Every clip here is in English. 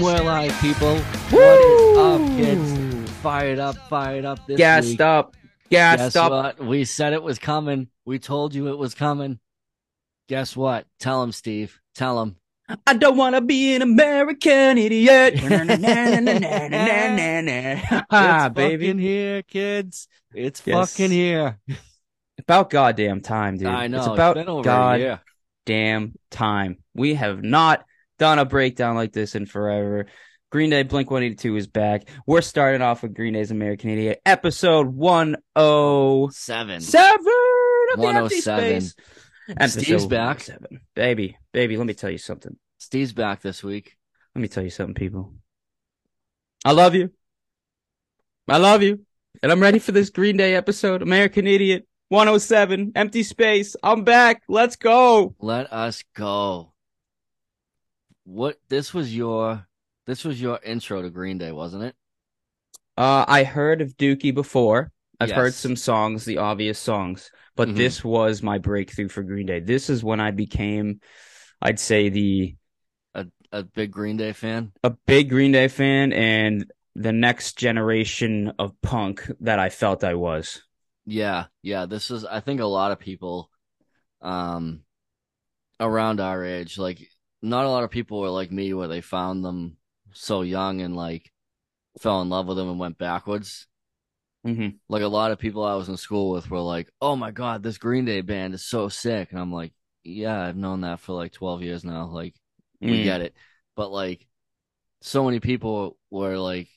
Boom! We're live, people. What is up, kids? Fired up, fired up this Gassed week. up. Gassed Guess up. what? We said it was coming. We told you it was coming. Guess what? Tell him, Steve. Tell him. I don't want to be an American idiot. ah, it's baby. fucking here, kids. It's Yes. fucking here. About goddamn time, dude. I know. It's about been over a goddamn time. We have not done a breakdown like this in forever. Green Day Blink 182 is back. We're starting off with Green Day's American Idiot, episode 107 Seven. of the Empty 107. Space. Steve's back. 107. Baby, baby, let me tell you something. Steve's back this week. Let me tell you something, people. I love you. I love you. And I'm ready for this Green Day episode. American Idiot 107, Empty Space. I'm back. Let's go. Let us go. What this was your this was your intro to Green Day, wasn't it? Uh, I heard of Dookie before. I've heard some songs, the obvious songs, but Mhm. this was my breakthrough for Green Day. This is when I became, I'd say, the A big Green Day fan? a big Green Day fan and the next generation of punk that I felt I was. Yeah, yeah. This is I think a lot of people um around our age, like not a lot of people were like me where they found them so young and like fell in love with them and went backwards. Mm-hmm. Like a lot of people I was in school with were like, "Oh my God, this Green Day band is so sick," and I'm like, "Yeah, I've known that for like 12 years now. Like, we Mm. get it." But like, so many people were like,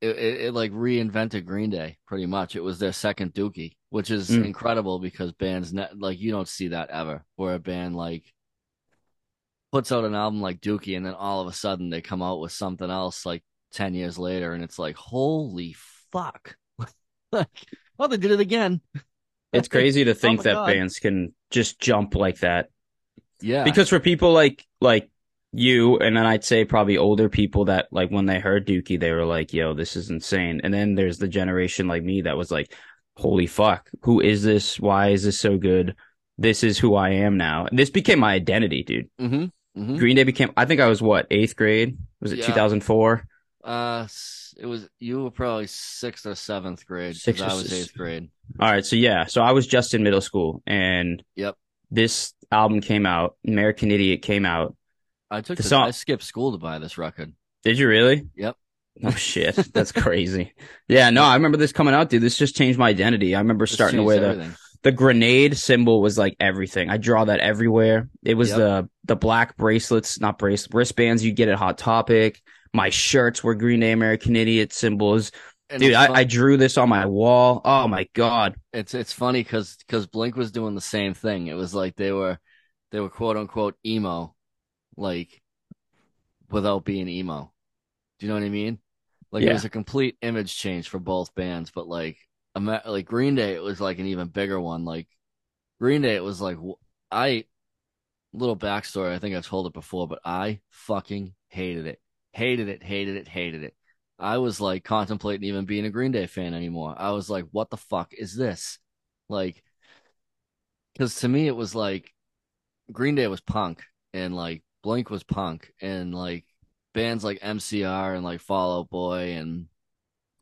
it, it, it like reinvented Green Day pretty much. It was their second Dookie, which is Mm. incredible because bands ne- like you don't see that ever, where a band like puts out an album like Dookie and then all of a sudden they come out with something else like 10 years later and it's like, holy fuck. like, oh, they did it again. It's crazy to think my that God. bands can just jump like that. Yeah. Because for people like like you, and then I'd say probably older people that like when they heard Dookie, they were like, "Yo, this is insane." And then there's the generation like me that was like, "Holy fuck, who is this? Why is this so good? This is who I am now." And this became my identity, dude. mm-hmm. Mm-hmm. Green Day became. I think I was what eighth grade. Was it Yeah. 2004? Uh, it was, you were probably sixth or seventh grade. Sixth or I was eighth grade. All right, so yeah, so I was just in middle school, and Yep. this album came out. American Idiot came out. I took The this, song- I skipped school to buy this record. Did you really? Yep. Oh shit, that's crazy. Yeah, no, I remember this coming out, dude. This just changed my identity. I remember This starting to wear the everything. the grenade symbol was like everything. I draw that everywhere. It was Yep. the the black bracelets, not bracelets, wristbands you get at Hot Topic. My shirts were Green Day American Idiot symbols. And Dude, I, I drew this on my wall. Oh my god. it's it's funny because because Blink was doing the same thing. It was like they were they were quote unquote emo, like without being emo. Do you know what I mean? Like it was a complete image change for both bands, but like like Green Day, it was like an even bigger one. Like Green Day, it was like I little backstory. I think I've told it before, but I fucking hated it, hated it, hated it, hated it. I was like contemplating even being a Green Day fan anymore. I was like, what the fuck is this? Like, because to me, it was like Green Day was punk and like Blink was punk and like bands like MCR and like Fall Out Boy and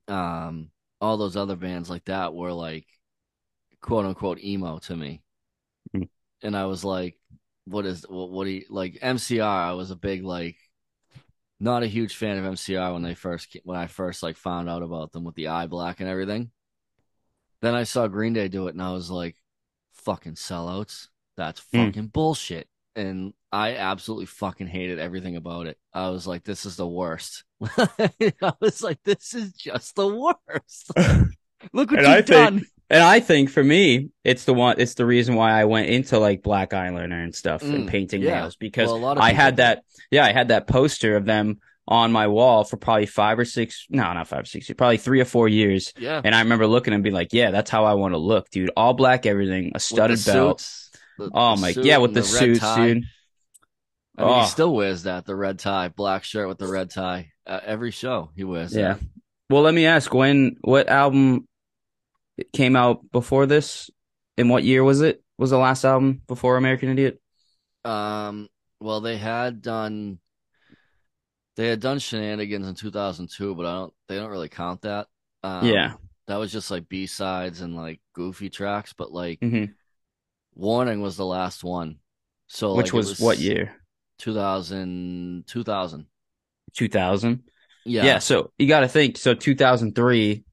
um all those other bands like that were like quote unquote emo to me. Mhm. And I was like, what is what, what do you like MCR? I was a big like not a huge fan of MCR when they first when I first like found out about them with the eye black and everything. Then I saw Green Day do it and I was like, fucking sellouts. That's Hmm. fucking bullshit. And I absolutely fucking hated everything about it. I was like, this is the worst. I was like, this is just the worst. Look what And you've I think- done. And I think for me, it's the one. It's the reason why I went into like black eyeliner and stuff and Mm, painting yeah. nails because Well, a lot of I had that. Yeah, I had that poster of them on my wall for probably five or six. No, not five or six. Probably three or four years. Yeah. And I remember looking and being like, "Yeah, that's how I want to look, dude. All black, everything, a studded belt. suits, the- oh the my, yeah, with and the, red suits, dude. I mean, Oh. he still wears that, the red tie, black shirt with the red tie. Uh, every show he wears Yeah. that. Well, let me ask, when what album came out before this? In what year was it? Was the last album before American Idiot? Um, well, they had done they had done Shenanigans in 2002, but I don't they don't really count that. Um, Yeah. that was just like B sides and like goofy tracks, but like hmm Warning was the last one. So Which like it was, what year? 2000 2000. 2000. Yeah. Yeah. So you got to think. So 2003,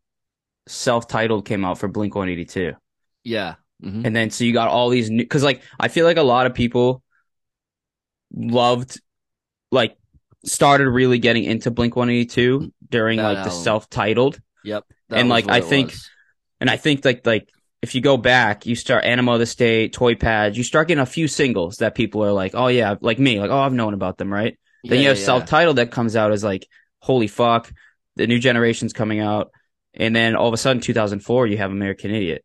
self-titled came out for Blink 182. Yeah. Mhm. And then so you got all these new because like I feel like a lot of people loved like started really getting into Blink 182 during That like the self-titled. Yep. And, like, I think- was. And I think like like if you go back, you start Enema of the State, Toy Pads, you start getting a few singles that people are like, oh yeah, like me, like oh I've known about them, right? Then you have yeah, self-titled that comes out as like holy fuck, the new generation's coming out, and then all of a sudden 2004 you have American Idiot.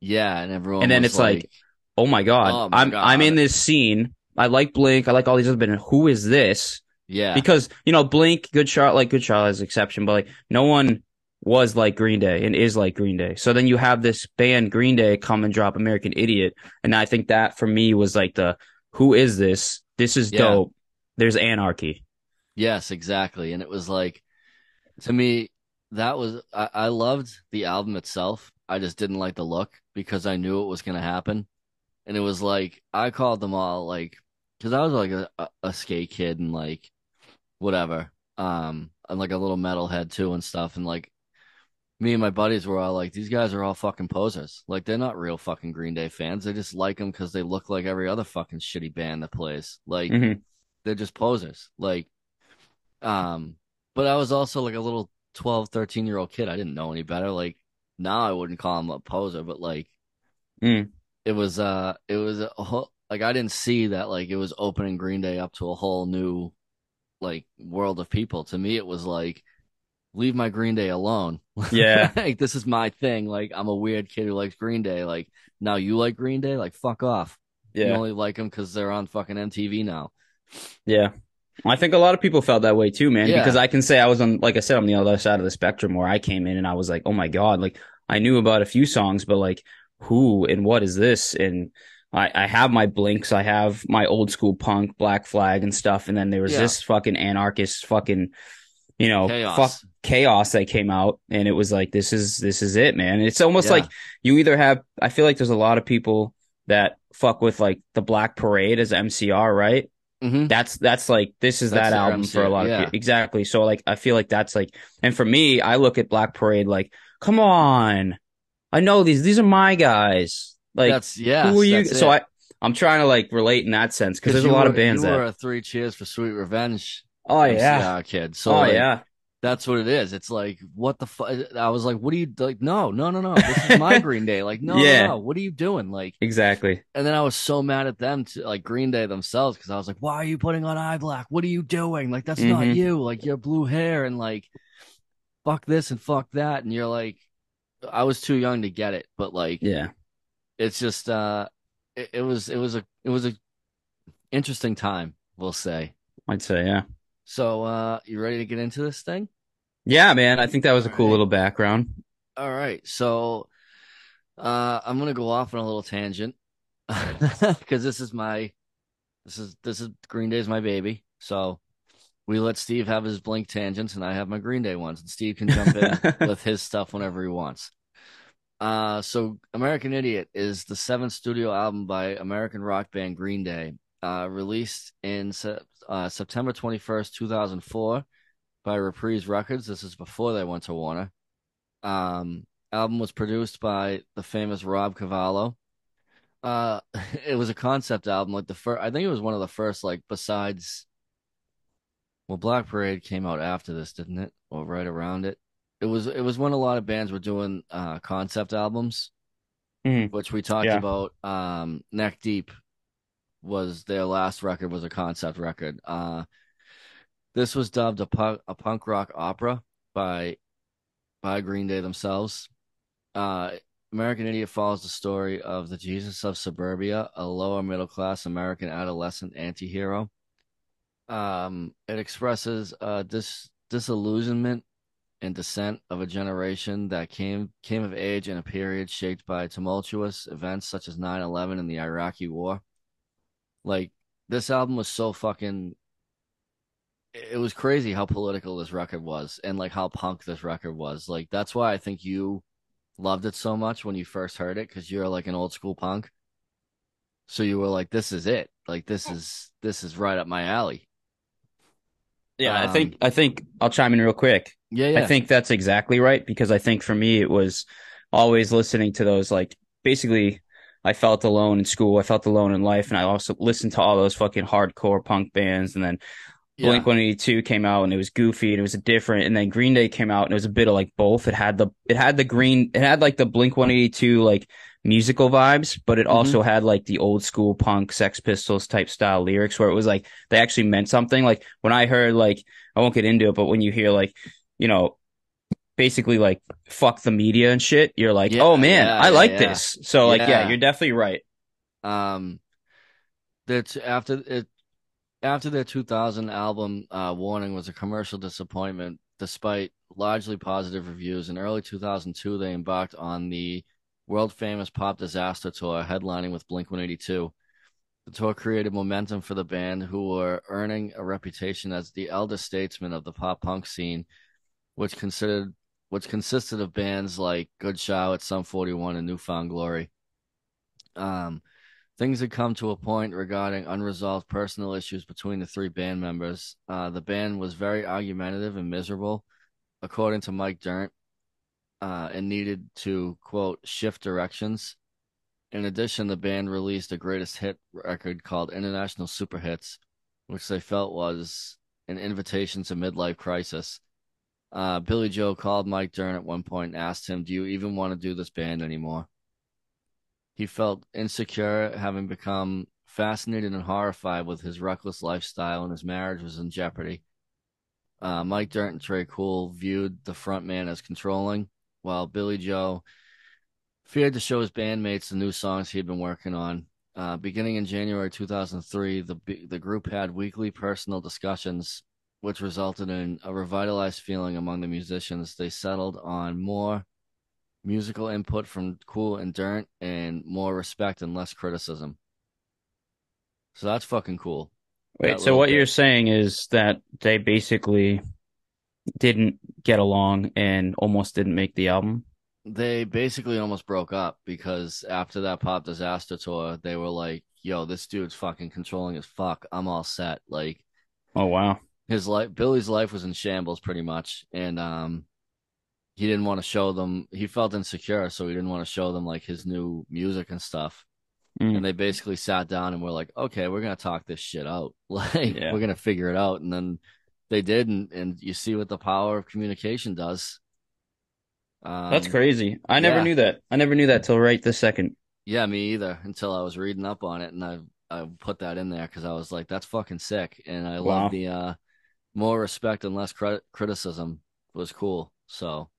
Yeah, and everyone And then it's like, oh my god, Oh my I'm God. I'm in this scene. I like Blink. I like all these other bands. Who is this? yeah. Because you know Blink, Good Charlotte, like Good Charlotte is an exception, but like no one was like Green Day and is like Green Day. So then you have this band Green Day come and drop American Idiot, and I think that for me was like the who is this? This is Yeah. dope. There's anarchy. Yes, exactly. And it was like to me, that was I, I loved the album itself. I just didn't like the look because I knew it was gonna happen. And it was like I called them all like because I was like a, a, a skate kid and like whatever. Um I'm like a little metalhead too and stuff. And like me and my buddies were all like, these guys are all fucking posers. Like they're not real fucking Green Day fans. They just like them because they look like every other fucking shitty band that plays. Like hmm they're just posers. Like, um, but I was also like a little 12, 13 year old kid. I didn't know any better. Like now I wouldn't call him a poser, but like Mm. it was, uh, it was a whole, like I didn't see that like it was opening Green Day up to a whole new like world of people. To me, it was like, leave my Green Day alone. Yeah. like this is my thing. Like I'm a weird kid who likes Green Day. Like now you like Green Day? Like fuck off. Yeah. You only like them because they're on fucking MTV now. Yeah. I think a lot of people felt that way too, man, Yeah. because I can say I was on, like I said, on the other side of the spectrum where I came in and I was like, oh my God, like I knew about a few songs, but like who and what is this? And I, I have my blinks. I have my old school punk, black flag and stuff. And then there was Yeah. this fucking anarchist fucking, you know, Chaos. fuck chaos that came out. And it was like, this is, this is it, man. It's almost Yeah. like you either have, I feel like there's a lot of people that fuck with like the black parade as MCR, right? hmm That's that's like this is That's that album for a lot of people. Exactly. So like I feel like that's like and for me, I look at Black Parade like, come on. I know these these are my guys. Like that's yeah. who are you? So I I'm trying to like relate in that sense because there's a lot of bands you that were a three cheers for Sweet Revenge. Oh yeah. Kid. So Oh like, yeah. that's what it is. It's like what the fuck? I was like, what are you like? No, no, no, no. This is my Green Day. Like, no, Yeah. no, no. What are you doing? Like, Exactly. and then I was so mad at them to like Green Day themselves because I was like, why are you putting on eye black? What are you doing? Like, that's not Mhm. you. Like, your blue hair and like, fuck this and fuck that. And you're like, I was too young to get it, but like, Yeah. it's just uh it, it was it was a it was a interesting time we'll say I'd say yeah. So uh you ready to get into this thing Yeah, man. I think that was a cool Alright. little background. all right so uh i'm gonna go off on a little tangent because this is my this is this is green day's my baby so we let steve have his blink tangents and i have my green day ones and steve can jump in with his stuff whenever he wants. Uh, so American Idiot is the seventh studio album by American rock band Green Day, uh, released in uh, September 21st, 2004 by Reprise Records. This is before they went to Warner. Um, album was produced by the famous Rob Cavallo. Uh, it was a concept album, like the first, I think it was one of the first, like besides, well, Black Parade came out after this, didn't it? Or right around it it was it was when a lot of bands were doing uh concept albums Mhm. which we talked Yeah. about um neck deep was their last record was a concept record. Uh this was dubbed a punk, a punk rock opera by by green day themselves. Uh american idiot follows the story of the jesus of suburbia a lower middle class american adolescent anti-hero. Um it expresses uh dis disillusionment and descent of a generation that came came of age in a period shaped by tumultuous events such as 9/11 and the Iraqi war. Like this album was so fucking it was crazy how political this record was and like how punk this record was. Like that's why I think you loved it so much when you first heard it because you're like an old school punk. So you were like, "This is it. Like this is this is right up my alley." Yeah, I Um, think I think I'll chime in real quick. Yeah, yeah, I think that's exactly right because I think for me it was always listening to those like basically I felt alone in school, I felt alone in life, and I also listened to all those fucking hardcore punk bands and then yeah, Blink 182 came out and it was goofy and it was a different and then Green Day came out and it was a bit of like both. It had the it had the green it had like the Blink 182 like musical vibes, but it Mhm. also had like the old school punk Sex Pistols type style lyrics where it was like they actually meant something. Like when I heard like I won't get into it, but when you hear like, you know, basically like fuck the media and shit, you're like, Yeah, "Oh man, yeah, I like yeah. this." So like yeah, you're definitely right. Um, that after it after their 2000 album uh, Warning was a commercial disappointment, despite largely positive reviews. In early 2002, they embarked on the world famous Pop Disaster tour, headlining with Blink 182. The tour created momentum for the band, who were earning a reputation as the elder statesmen of the pop punk scene, which considered which consisted of bands like Good Charlotte, Sum 41, and New Found Glory. Um, things had come to a point regarding unresolved personal issues between the three band members. Uh, the band was very argumentative and miserable, according to Mike Dirnt, uh, and needed to, quote, shift directions. In addition, the band released a greatest hit record called International Super Hits, which they felt was an invitation to midlife crisis. Uh, Billie Joe called Mike Dirnt at one point and asked him, Do you even want to do this band anymore? He felt insecure, having become fascinated and horrified with his reckless lifestyle, and his marriage was in jeopardy. Uh, Mike Dirnt and Tré Cool viewed the frontman as controlling, while Billie Joe feared to show his bandmates the new songs he had been working on. Uh, beginning in January 2003, the the group had weekly personal discussions, which resulted in a revitalized feeling among the musicians. They settled on more musical input from Cool and Dirnt, and more respect and less criticism. So that's fucking cool. Wait, so what bit. you're saying is that they basically didn't get along and almost didn't make the album? They basically almost broke up because after that Pop Disaster tour, they were like, "Yo, this dude's fucking controlling as fuck. I'm all set." Like Oh wow. His life, Billie's life was in shambles pretty much, and um, he didn't want to show them. He felt insecure, so he didn't want to show them like his new music and stuff. Mm. And they basically sat down and were like, "Okay, we're gonna talk this shit out. Like Yeah. we're gonna figure it out." And then they did, and, and you see what the power of communication does. Um, That's crazy. I never yeah. knew that. I never knew that till right this second. Yeah, me either. Until I was reading up on it, and I I put that in there because I was like, "That's fucking sick." And I Wow. love the uh, more respect and less crit- criticism was cool. So,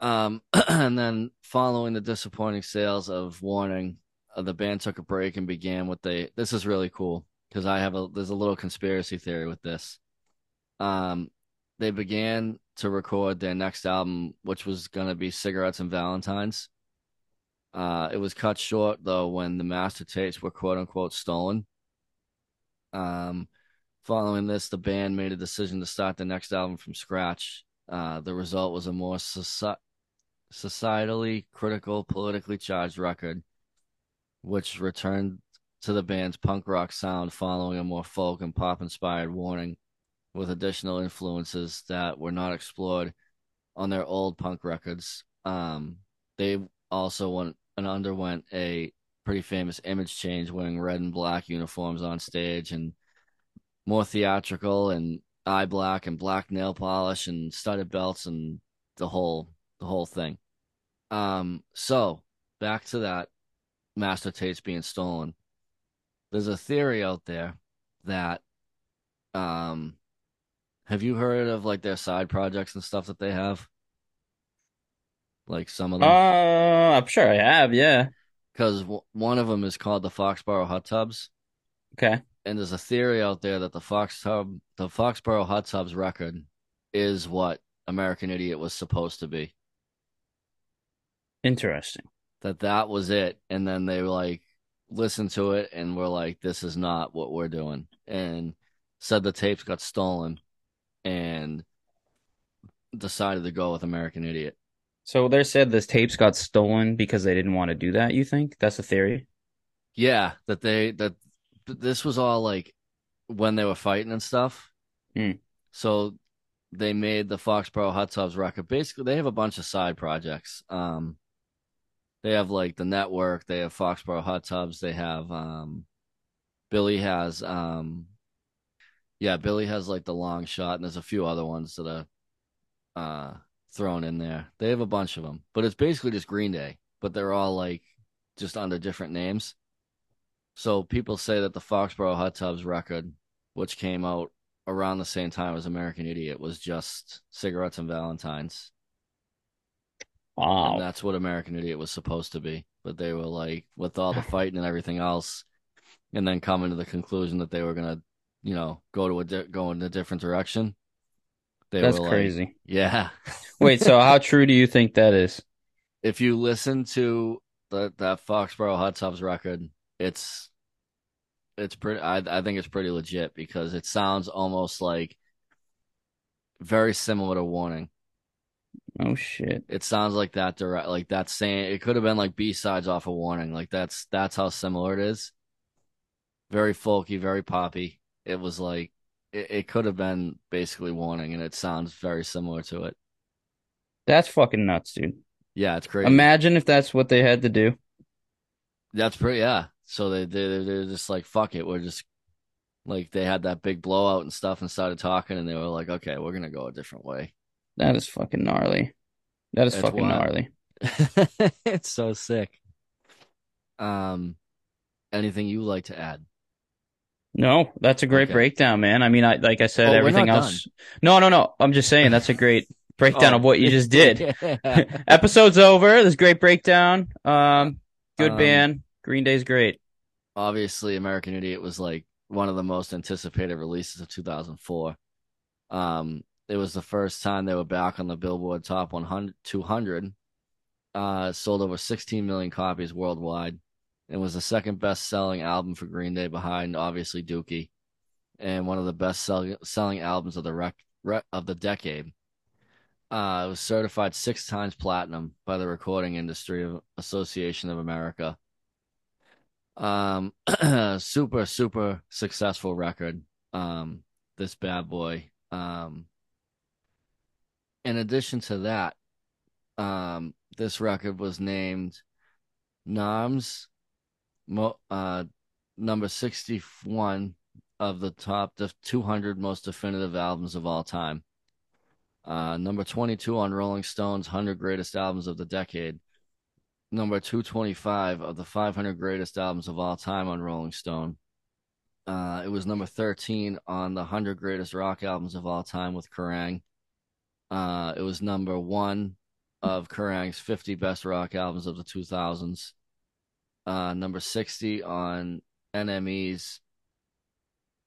um, and then following the disappointing sales of Warning, uh, the band took a break and began what they. This is really cool because I have a there's a little conspiracy theory with this. Um, they began to record their next album, which was gonna be Cigarettes and Valentines. Uh, it was cut short though when the master tapes were quote unquote stolen. Um, following this, the band made a decision to start the next album from scratch. Uh, the result was a more soci- societally critical, politically charged record, which returned to the band's punk rock sound following a more folk and pop inspired warning with additional influences that were not explored on their old punk records. Um, they also went and underwent a pretty famous image change, wearing red and black uniforms on stage and more theatrical and eye black and black nail polish and studded belts and the whole the whole thing. Um, so back to that master tapes being stolen. There's a theory out there that um have you heard of like their side projects and stuff that they have? Like some of Uh, them, I'm sure I have. Yeah. because w- one of them is called the Foxboro Hot Tubs, Okay. And there's a theory out there that the Fox Tub, the Foxboro Hot Tubs record, is what American Idiot was supposed to be. Interesting. That that was it, and then they were like listened to it and were like, "This is not what we're doing." And said the tapes got stolen and decided to go with American Idiot. So they said this tapes got stolen because they didn't want to do that. You think that's a theory? Yeah, that they that this was all like when they were fighting and stuff. Hmm. So they made the Foxboro Hot Tubs record. Basically, they have a bunch of side projects. Um, they have like the network. They have Foxboro Hot Tubs. They have um, Billie has um, yeah, Billie has like the long shot, and there's a few other ones that are uh thrown in there. They have a bunch of them, but it's basically just Green Day, but they're all like just under different names. So people say that the Foxboro Hot Tubs record, which came out around the same time as American Idiot, was just cigarettes and Valentines. Wow. And that's what American Idiot was supposed to be. But they were like, with all the fighting and everything else, and then coming to the conclusion that they were gonna, you know, go to a di- go in a different direction. They That's were like, crazy. yeah. Wait, so how true do you think that is? if you listen to the that Foxboro Hot Tubs record, it's it's pretty. I I think it's pretty legit because it sounds almost like very similar to Warning. Oh shit. It sounds like that direct, like that saying. It could have been like B sides off of Warning. Like that's that's how similar it is. Very folky, very poppy. It was like it, it could have been basically Warning, and it sounds very similar to it. That's fucking nuts, dude. Yeah, it's crazy. Imagine if that's what they had to do. That's pretty, yeah. So they they they're just like fuck it, we're just like they had that big blowout and stuff and started talking and they were like, okay, we're gonna go a different way. That is fucking gnarly. That is That's fucking wild. gnarly. it's so sick. Um, anything you like to add? No, that's a great Okay. breakdown, man. I mean, I like I said, Oh, everything else. No, no, no. I'm just saying that's a great breakdown Oh. of what you just did. Yeah. Episode's over. This great breakdown. Um, good Um, band. Green Day's great. Obviously, American Idiot was like one of the most anticipated releases of 2004. Um, it was the first time they were back on the Billboard Top 100, 200. Uh, sold over 16 million copies worldwide. and was the second best selling album for Green Day behind obviously Dookie, and one of the best selling selling albums of the rec, rec of the decade. Uh, it was certified six times platinum by the Recording Industry Association of America. Um, super super successful record. Um, this bad boy. Um, in addition to that, um, this record was named NAMS mo- uh, number 61 of the top 200 most definitive albums of all time. Uh, number 22 on Rolling Stone's 100 greatest albums of the decade. Number 225 of the 500 greatest albums of all time on Rolling Stone. Uh, it was number 13 on the 100 greatest rock albums of all time with Kerrang. Uh, it was number one of Kerrang's 50 best rock albums of the 2000s. Uh, number 60 on NME's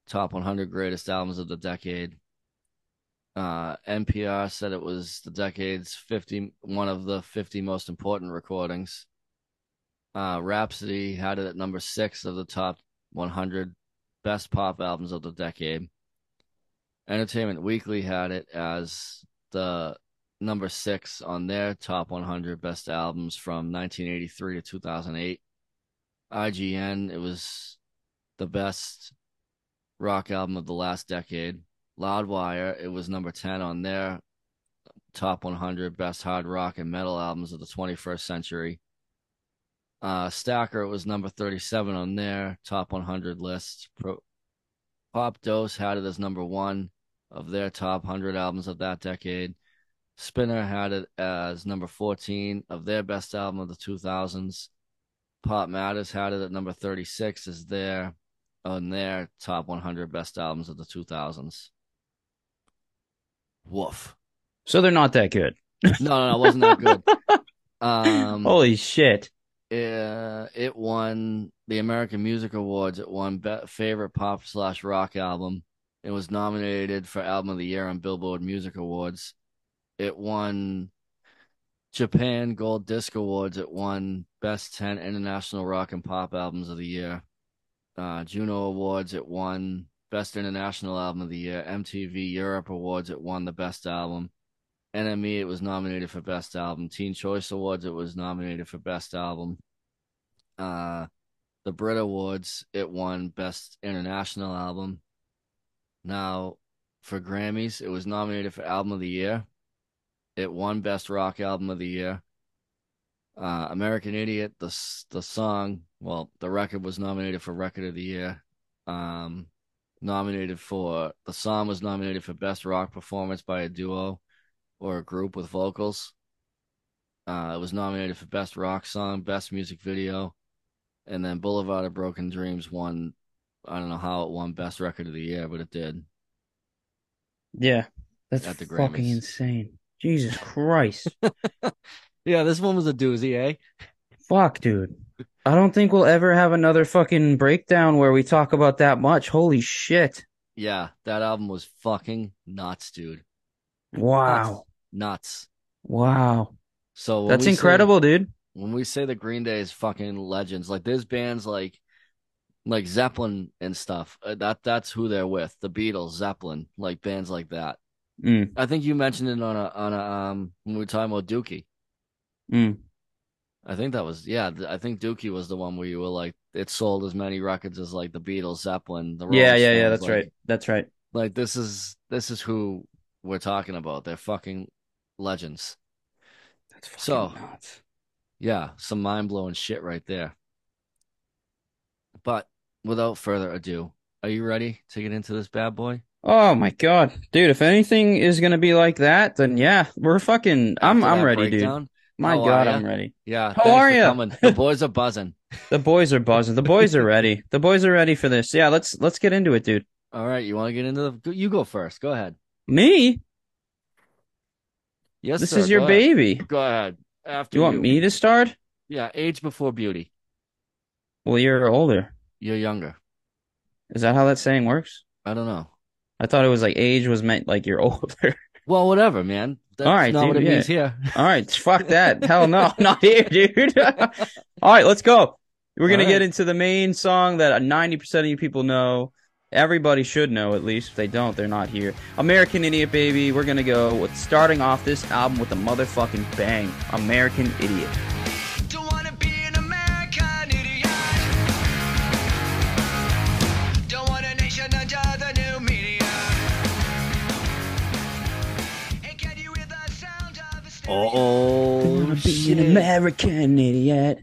top 100 greatest albums of the decade. Uh, NPR said it was the decade's 50, one of the 50 most important recordings. Uh, Rhapsody had it at number six of the top 100 best pop albums of the decade. Entertainment Weekly had it as the number six on their top 100 best albums from 1983 to 2008. IGN, it was the best rock album of the last decade. Loudwire, it was number 10 on their top 100 best hard rock and metal albums of the 21st century. Uh, Stacker, was number 37 on their top 100 list. Pro- Popdose had it as number one of their top 100 albums of that decade. Spinner had it as number 14 of their best album of the 2000s. Pop Matters had it at number 36 as their on their top 100 best albums of the 2000s. Woof. So they're not that good. No, no, no, it wasn't that good. Um, Holy shit. uh, it won the American Music Awards. It won Be- favorite pop slash rock album. It was nominated for album of the year on Billboard Music Awards. It won Japan Gold Disc Awards. It won best ten international rock and pop albums of the year. Uh, Juno Awards. It won Best International Album of the Year. MTV Europe Awards, it won the Best Album. NME, it was nominated for Best Album. Teen Choice Awards, it was nominated for Best Album. Uh, the Brit Awards, it won Best International Album. Now, for Grammys, it was nominated for Album of the Year. It won Best Rock Album of the Year. Uh, American Idiot, the the song, well, the record was nominated for Record of the Year. Um, nominated for the song was nominated for Best Rock Performance by a Duo or a Group with Vocals. Uh, it was nominated for Best Rock Song, Best Music Video, and then Boulevard of Broken Dreams won. I don't know how it won Best Record of the Year, but it did. Yeah, that's At the fucking Grammys. insane. Jesus Christ. Yeah, this one was a doozy, eh? Fuck, dude. I don't think we'll ever have another fucking breakdown where we talk about that much. Holy shit. Yeah, that album was fucking nuts, dude. Wow. Nuts. Wow. So That's we say- incredible, dude. when we say the Green Day is fucking legends, like there's bands like like Zeppelin and stuff. uh, That that's who they're with. The Beatles, Zeppelin, like bands like that. Mm, I think you mentioned it on a on a um when we were talking about Dookie. mm. I think that was yeah. I think Dookie was the one where you were like it sold as many records as like the Beatles, Zeppelin, the Yeah, Rolling yeah, yeah. Stones, That's like- right. That's right. Like this is this is who we're talking about. They're fucking legends. That's fucking So- nuts. Yeah, some mind blowing shit right there. But without further ado, are you ready to get into this bad boy? Oh my god, dude! If anything is gonna be like that, then yeah, we're fucking. I'm I'm that ready, dude. My How god. I'm ready. Yeah, How are ya? coming. The boys are buzzing. The boys are buzzing. The boys are ready. The boys are ready for this. Yeah, let's let's get into it, dude. All right, you want to get into the? You go first. Go ahead. Me? Yes, This sir, is your go ahead. baby. Go ahead. After You want me to start? Yeah, age before beauty. Well, you're older. You're younger. Is that how that saying works? I don't know. I thought it was like age was meant like you're older. Well, whatever, man. That's All right, not what dude, it yeah. means here. All right, fuck that. Hell no, not here, dude. All right, let's go. We're gonna get into the main song that 90% of you people know. Everybody should know at least. If they don't, they're not here. American Idiot, baby. We're gonna go with starting off this album with a motherfucking bang. American Idiot. Oh, be an American Idiot.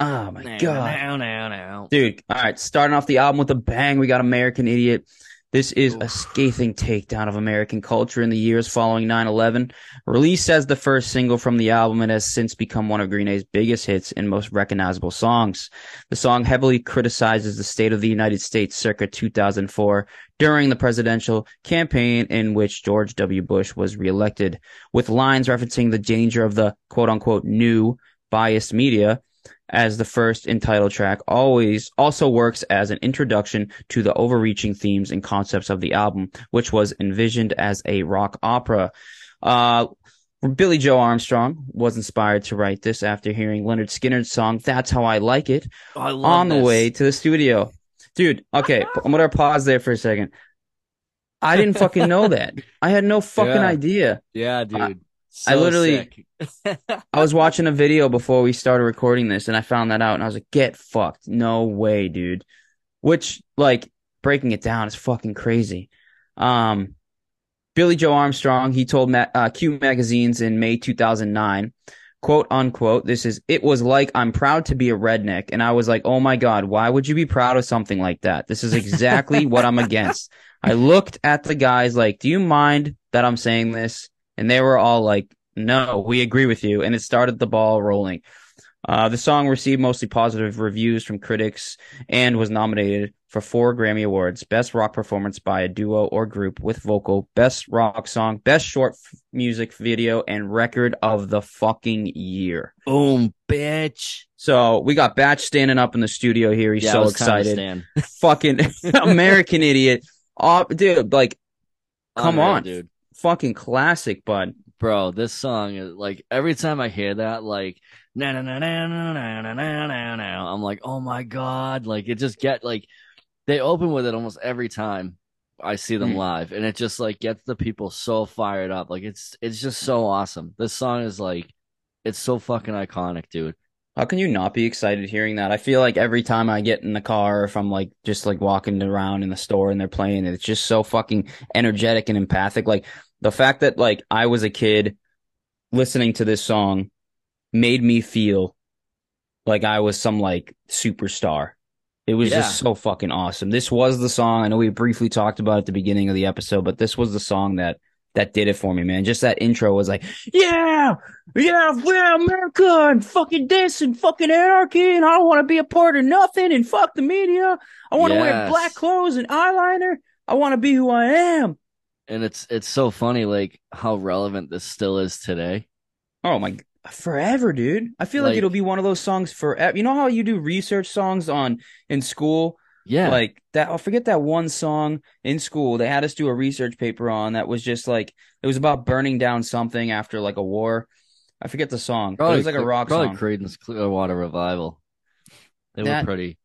Oh my god. Now, now, now. Dude, all right, starting off the album with a bang, we got American Idiot. This is a scathing takedown of American culture in the years following 9 11. Released as the first single from the album, it has since become one of Green Day's biggest hits and most recognizable songs. The song heavily criticizes the state of the United States circa 2004 during the presidential campaign in which George W. Bush was reelected, with lines referencing the danger of the quote unquote new biased media as the first and title track always also works as an introduction to the overreaching themes and concepts of the album, which was envisioned as a rock opera. Uh, Billie Joe Armstrong was inspired to write this after hearing Lynyrd Skynyrd's song "That's How I Like It" Oh, I on the way to the studio. Dude, okay, I'm gonna pause there for a second. I didn't fucking know that. I had no fucking Yeah. idea. Yeah, dude. I So literally- I was watching a video before we started recording this and I found that out and I was like, get fucked. No way, dude. Which, like, breaking it down is fucking crazy. Um, Billie Joe Armstrong, he told Ma- uh, Q magazines in May 2009, quote unquote, this is, it was like, I'm proud to be a redneck. And I was like, oh my God, why would you be proud of something like that? This is exactly what I'm against. I looked at the guys like, do you mind that I'm saying this? And they were all like, no, we agree with you. And it started the ball rolling. Uh, the song received mostly positive reviews from critics and was nominated for four Grammy Awards Best Rock Performance by a Duo or Group with Vocal, Best Rock Song, Best Short f- Music Video, and Record of the fucking Year. Boom, bitch. So we got Batch standing up in the studio here. He's yeah, so excited. Fucking American Idiot. Oh, dude, like, come Unreal, on. dude. Fucking classic, bud. Bro, this song is like every time I hear that, like na na na na na na na na na na, I'm like, oh my god! Like it just get like they open with it almost every time, I see them Mm. live, and it just like gets the people so fired up. Like it's it's just so awesome. This song is like it's so fucking iconic, dude. How can you not be excited hearing that? I feel like every time I get in the car, if I'm like just like walking around in the store and they're playing it, it's just so fucking energetic and empathic. Like the fact that like I was a kid listening to this song made me feel like I was some like superstar. It was Yeah. just so fucking awesome. This was the song. I know we briefly talked about at the beginning of the episode, but this was the song that that did it for me, man. Just that intro was like, yeah, yeah, yeah, America and fucking this and fucking anarchy, and I don't want to be a part of nothing and fuck the media. I want to wear black clothes and eyeliner. I want to be who I am. And it's it's so funny, like how relevant this still is today. Oh my, forever, dude. I feel like, Like- it'll be one of those songs forever. You know how you do research songs on in school? Yeah, Like that, I'll forget that one song in school. They had us do a research paper on that was just like it was about burning down something after like a war. I forget the song. but it was like a rock probably song. Creedence Clearwater Revival. They That- were pretty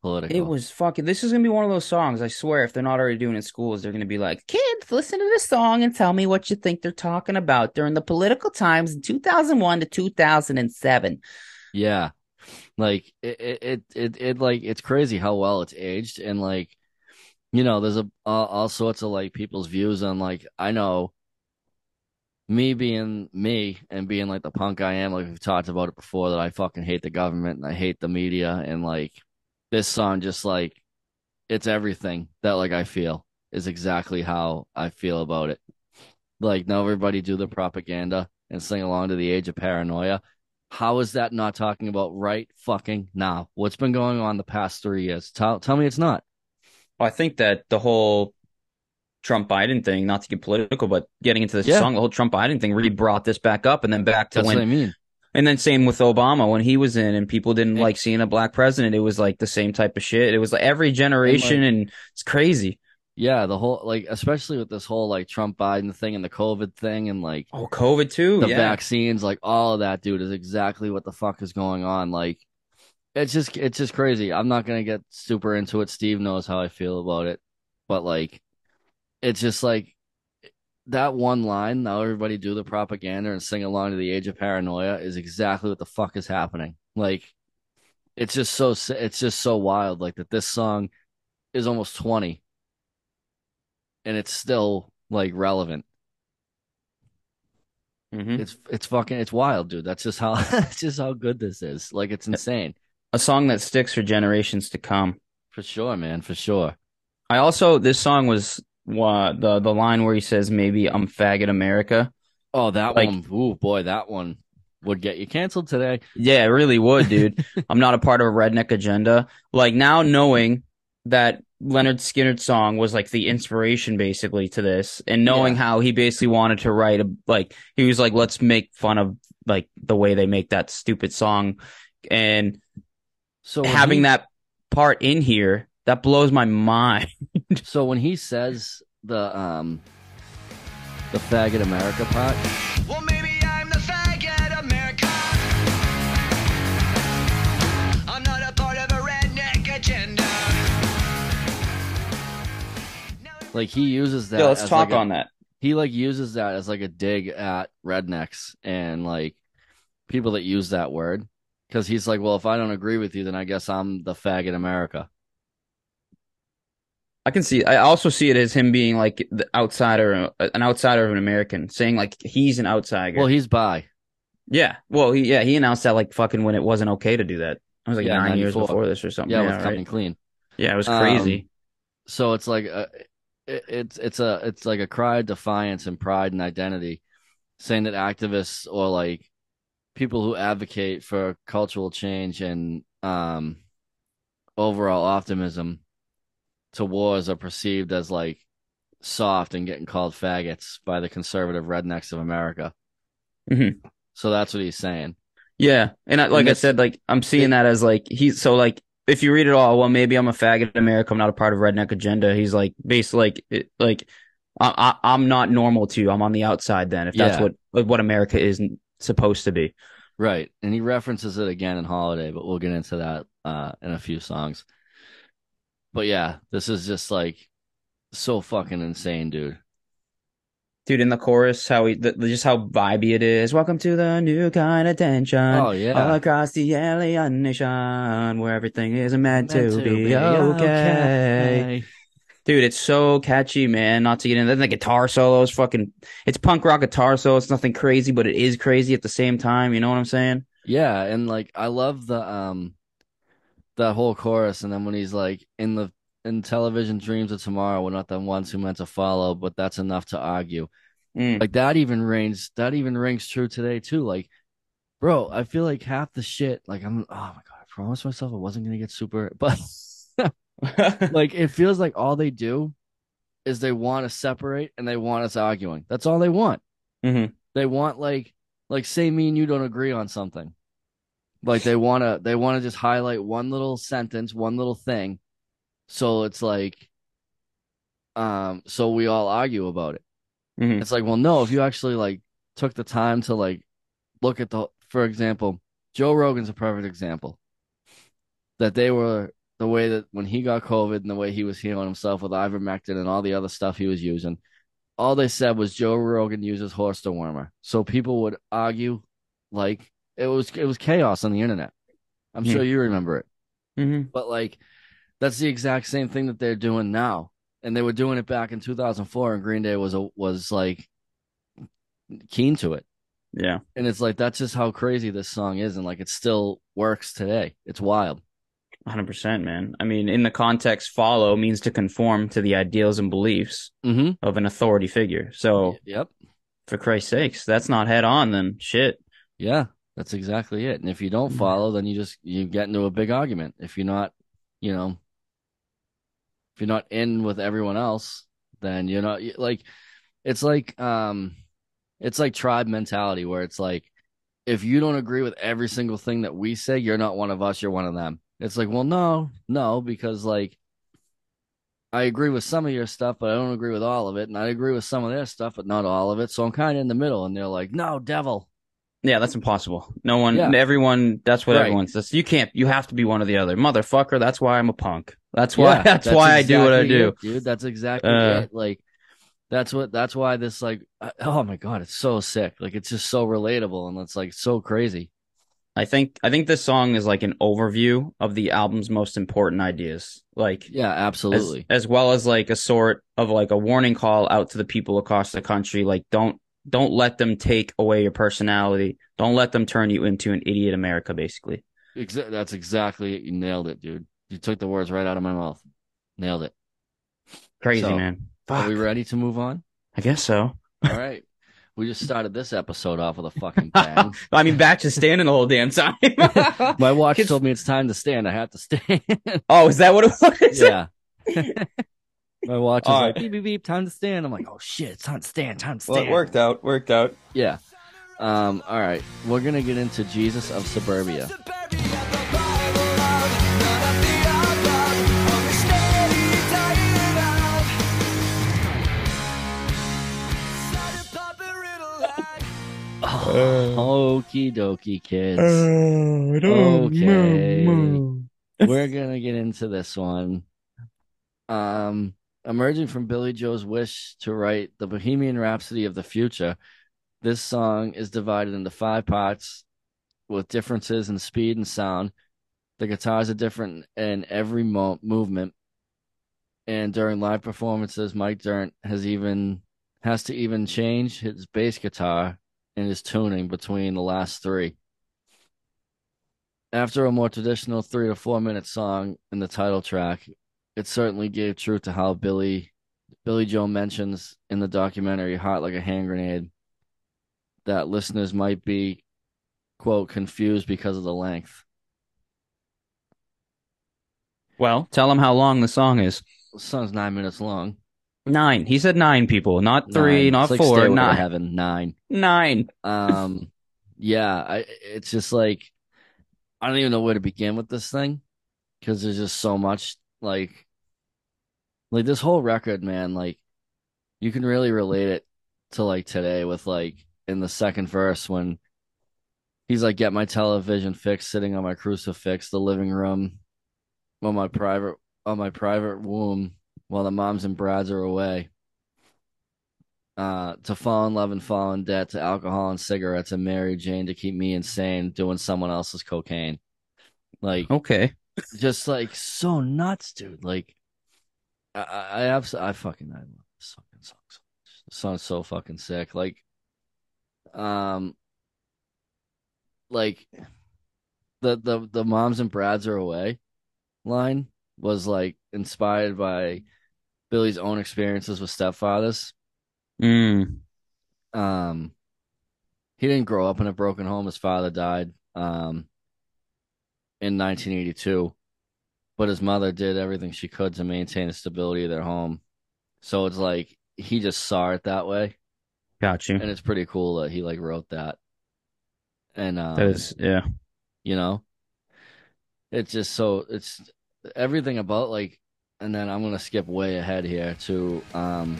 political. It was fucking. This is gonna be one of those songs. I swear, if they're not already doing it in schools, they're gonna be like, "Kids, listen to this song and tell me what you think they're talking about during the political times in 2001 to 2007." Yeah. Like it, it, it, it, it, like it's crazy how well it's aged, and like, you know, there's a all, all sorts of like people's views on like I know me being me and being like the punk I am, like we've talked about it before, that I fucking hate the government and I hate the media, and like this song just like it's everything that like I feel is exactly how I feel about it. Like now everybody do the propaganda and sing along to the age of paranoia. How is that not talking about right fucking now? What's been going on the past three years? Tell tell me it's not. Well, I think that the whole Trump Biden thing, not to get political, but getting into this Yeah. song, the whole Trump Biden thing really brought this back up, and then back to That's when what I mean. And then same with Obama when he was in and people didn't And- like seeing a black president. It was like the same type of shit. It was like every generation and, it's crazy. Yeah, the whole like especially with this whole like Trump Biden thing and the COVID thing and like Oh, COVID too. the yeah. vaccines, like all of that, dude, is exactly what the fuck is going on. Like it's just it's just crazy. I'm not gonna get super into it. Steve knows how I feel about it. But like it's just like that one line, now everybody do the propaganda and sing along to the age of paranoia is exactly what the fuck is happening. Like it's just so it's just so wild like that this song is almost 20 and it's still like relevant. Mhm. It's it's fucking it's wild, dude. That's just how that's just how good this is. Like it's insane. A song that sticks for generations to come. For sure, man, for sure. I also, this song was uh, the, the line where he says, maybe I'm faggot America. Oh, that Like- one. Ooh, boy, that one would get you canceled today. Yeah, it really would, dude. I'm not a part of a redneck agenda. Like now knowing that Lynyrd Skynyrd's song was like the inspiration basically to this and knowing Yeah. how he basically wanted to write a like he was like let's make fun of like the way they make that stupid song and So having he- that part in here that blows my mind. So when he says the um the faggot America part, Well, maybe I'm the faggot America. I'm not a part of a redneck agenda. Like he uses that. Yeah, let's as talk like a- on that. He like uses that as like a dig at rednecks and like people that use that word because he's like, well, if I don't agree with you, then I guess I'm the faggot America. I can see I also see it as him being like the outsider an outsider of an American saying like he's an outsider. Well, he's bi. Yeah. Well, he, yeah, he announced that like fucking when it wasn't okay to do that. It was like Yeah, nine years before this or something. Yeah, Yeah, with right. coming clean. yeah, it was Um, crazy. So it's like a, it, it's it's a it's like a cry of defiance and pride and identity, saying that activists or like people who advocate for cultural change and um overall optimism to wars are perceived as like soft and getting called faggots by the conservative rednecks of America. Mhm. So that's what he's saying. yeah, and I, like I said, like I'm seeing that as like he's so like if you read it all, well, maybe I'm a faggot in America. I'm not a part of redneck agenda. He's like basically like it, like I, I, I'm not normal to you. I'm on the outside. Then if that's Yeah. what what America is supposed to be. Right. And he references it again in Holiday, but we'll get into that uh in a few songs. But yeah, this is just like so fucking insane, dude. Dude, in the chorus, how he the, just how vibey it is. Welcome to the new kind of tension. Oh, yeah. all across the alien nation, where everything is meant, Meant to, be, okay. Dude, it's so catchy, man. Not to get into then the guitar solo is fucking. It's punk rock guitar solo. It's nothing crazy, but it is crazy at the same time. You know what I'm saying? Yeah, and like I love the um that whole chorus and then when he's like in the in television dreams of tomorrow, we're not the ones who meant to follow, but that's enough to argue. Mm. Like that even rings that even rings true today too. Like, bro, I feel like half the shit, like I'm oh my god, I promised myself I wasn't gonna get super but like it feels like all they do is they want to separate and they want us arguing. That's all they want. Mhm. They want like like say me and you don't agree on something. Like they want to they want to just highlight one little sentence, one little thing. So it's like um so we all argue about it. Mhm. It's like, well, no, if you actually like took the time to like look at the for example, Joe Rogan's a perfect example. That they were the way that when he got COVID and the way he was healing himself with ivermectin and all the other stuff he was using, all they said was Joe Rogan uses horse dewormer. So people would argue like it was it was chaos on the internet. I'm Hmm. sure you remember it. Mhm. But like that's the exact same thing that they're doing now. And they were doing it back in 2004 and Green Day was a, was like keen to it. Yeah. And it's like that's just how crazy this song is and like it still works today. It's wild. 100%, man. I mean, in the context, follow means to conform to the ideals and beliefs Mhm. of an authority figure. So, Yep. for Christ's sakes, that's not head on, then shit. Yeah, that's exactly it. And if you don't Mhm. follow, then you just you get into a big argument. If you're not, you know, if you're not in with everyone else, then you're not like it's like um it's like tribe mentality where it's like if you don't agree with every single thing that we say, you're not one of us, you're one of them. It's like, well, no, no, because like I agree with some of your stuff, but I don't agree with all of it, and I agree with some of their stuff, but not all of it. So I'm kind of in the middle, and they're like, "No, devil." Yeah, that's impossible. No one, Yeah. everyone, that's what Right. everyone says. You can't, you have to be one or the other. Motherfucker, that's why I'm a punk. That's why, Yeah, that's, why I do what I do. it, dude. That's exactly Uh, it. Like, that's what. That's why this like. Oh my god, it's so sick. Like, it's just so relatable, and it's like so crazy. I think, I think this song is like an overview of the album's most important ideas. Like, Yeah, as, absolutely. as well as like a sort of like a warning call out to the people across the country. Like, don't, don't let them take away your personality. Don't let them turn you into an idiot America, basically. Exa- that's exactly it. You nailed it, dude. You took the words right out of my mouth. Nailed it. Crazy, So, man. Are we ready to move on? I guess so. All right. We just started this episode off with a fucking bang. I mean, back to standing the whole damn time. My watch told me it's time to stand. I have to stand. oh, is that what it was? yeah. My watch is All like right. beep beep beep. Time to stand. I'm like, oh shit, it's time to stand. Time to Well, it worked out. Worked out. Yeah. Um. All right. We're gonna get into Jesus of Suburbia. Oh, Okie dokie, kids. Okay. We're gonna get into this one. Um, emerging from Billie Joe's wish to write the Bohemian Rhapsody of the future, this song is divided into five parts with differences in speed and sound. The guitars are different in every mo- movement, and during live performances, Mike Dirnt has even has to even change his bass guitar and his tuning between the last three. After a more traditional three to four minute song in the title track, it certainly gave truth to how Billie Billie Joe mentions in the documentary Heart Like a Hand Grenade that listeners might be quote confused because of the length. Well, tell them how long the song is. The song's nine minutes long. Nine. He said nine people, not three, Nine. not like four, to. Heaven. Nine. Nine. Um, yeah, I, it's just like I don't even know where to begin with this thing because there's just so much like, like this whole record, man. Like, you can really relate it to like today with like in the second verse when he's like, "Get my television fixed, sitting on my crucifix, the living room, on my private, on my private womb, while the moms and brads are away. Uh, to fall in love and fall in debt to alcohol and cigarettes and Mary Jane to keep me insane doing someone else's cocaine. Like Okay. Just like so nuts, dude. Like I I, I absolutely I fucking I love this fucking song so much. The song's so fucking sick. Like um like the the the moms and brads are away line was like inspired by Billie's own experiences with stepfathers. Mm. Um he didn't grow up in a broken home. His father died um in 1982, but his mother did everything she could to maintain the stability of their home. So it's like he just saw it that way, Got you. and it's pretty cool that he like wrote that. And um, That is, yeah. you know, it's just so it's everything about like, and then I'm gonna skip way ahead here to um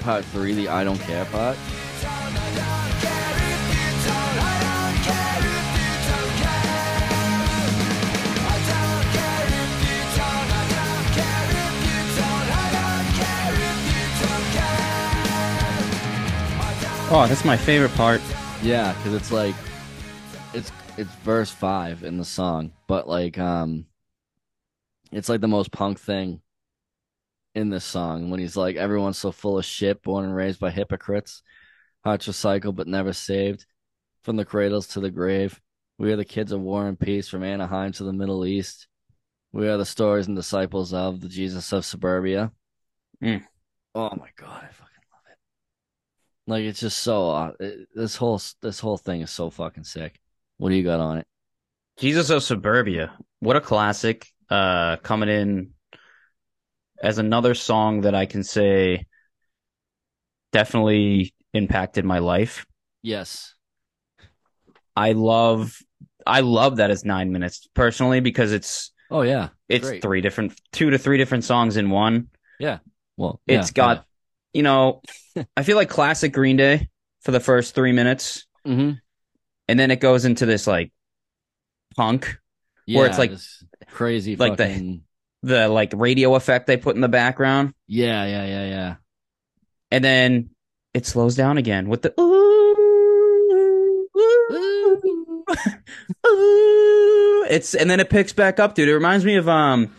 part three, the I don't care part. Oh, that's my favorite part. Yeah, because it's like it's it's verse five in the song, but like um it's like the most punk thing in this song when he's like everyone's so full of shit, born and raised by hypocrites, hearts recycled but never saved, from the cradles to the grave. We are the kids of war and peace from Anaheim to the Middle East. We are the stories and disciples of the Jesus of suburbia. Mm. Oh my god, I fucking. Like it's just so uh, it, this whole this whole thing is so fucking sick. What do you got on it? Jesus of Suburbia. What a classic. Uh, coming in as another song that I can say definitely impacted my life. Yes. I love, I love that it's nine minutes personally because it's, Oh yeah. it's Great. three different, two to three different songs in one. Yeah. Well, It's got, you know, I feel like classic Green Day for the first three minutes. hmm And then it goes into this like punk, Where it's like- crazy, like the- fucking, the like radio effect they put in the background. yeah, yeah, yeah, yeah. and then it slows down again with the ooh, ooh, ooh. it's and then it picks back up, dude. It reminds me of um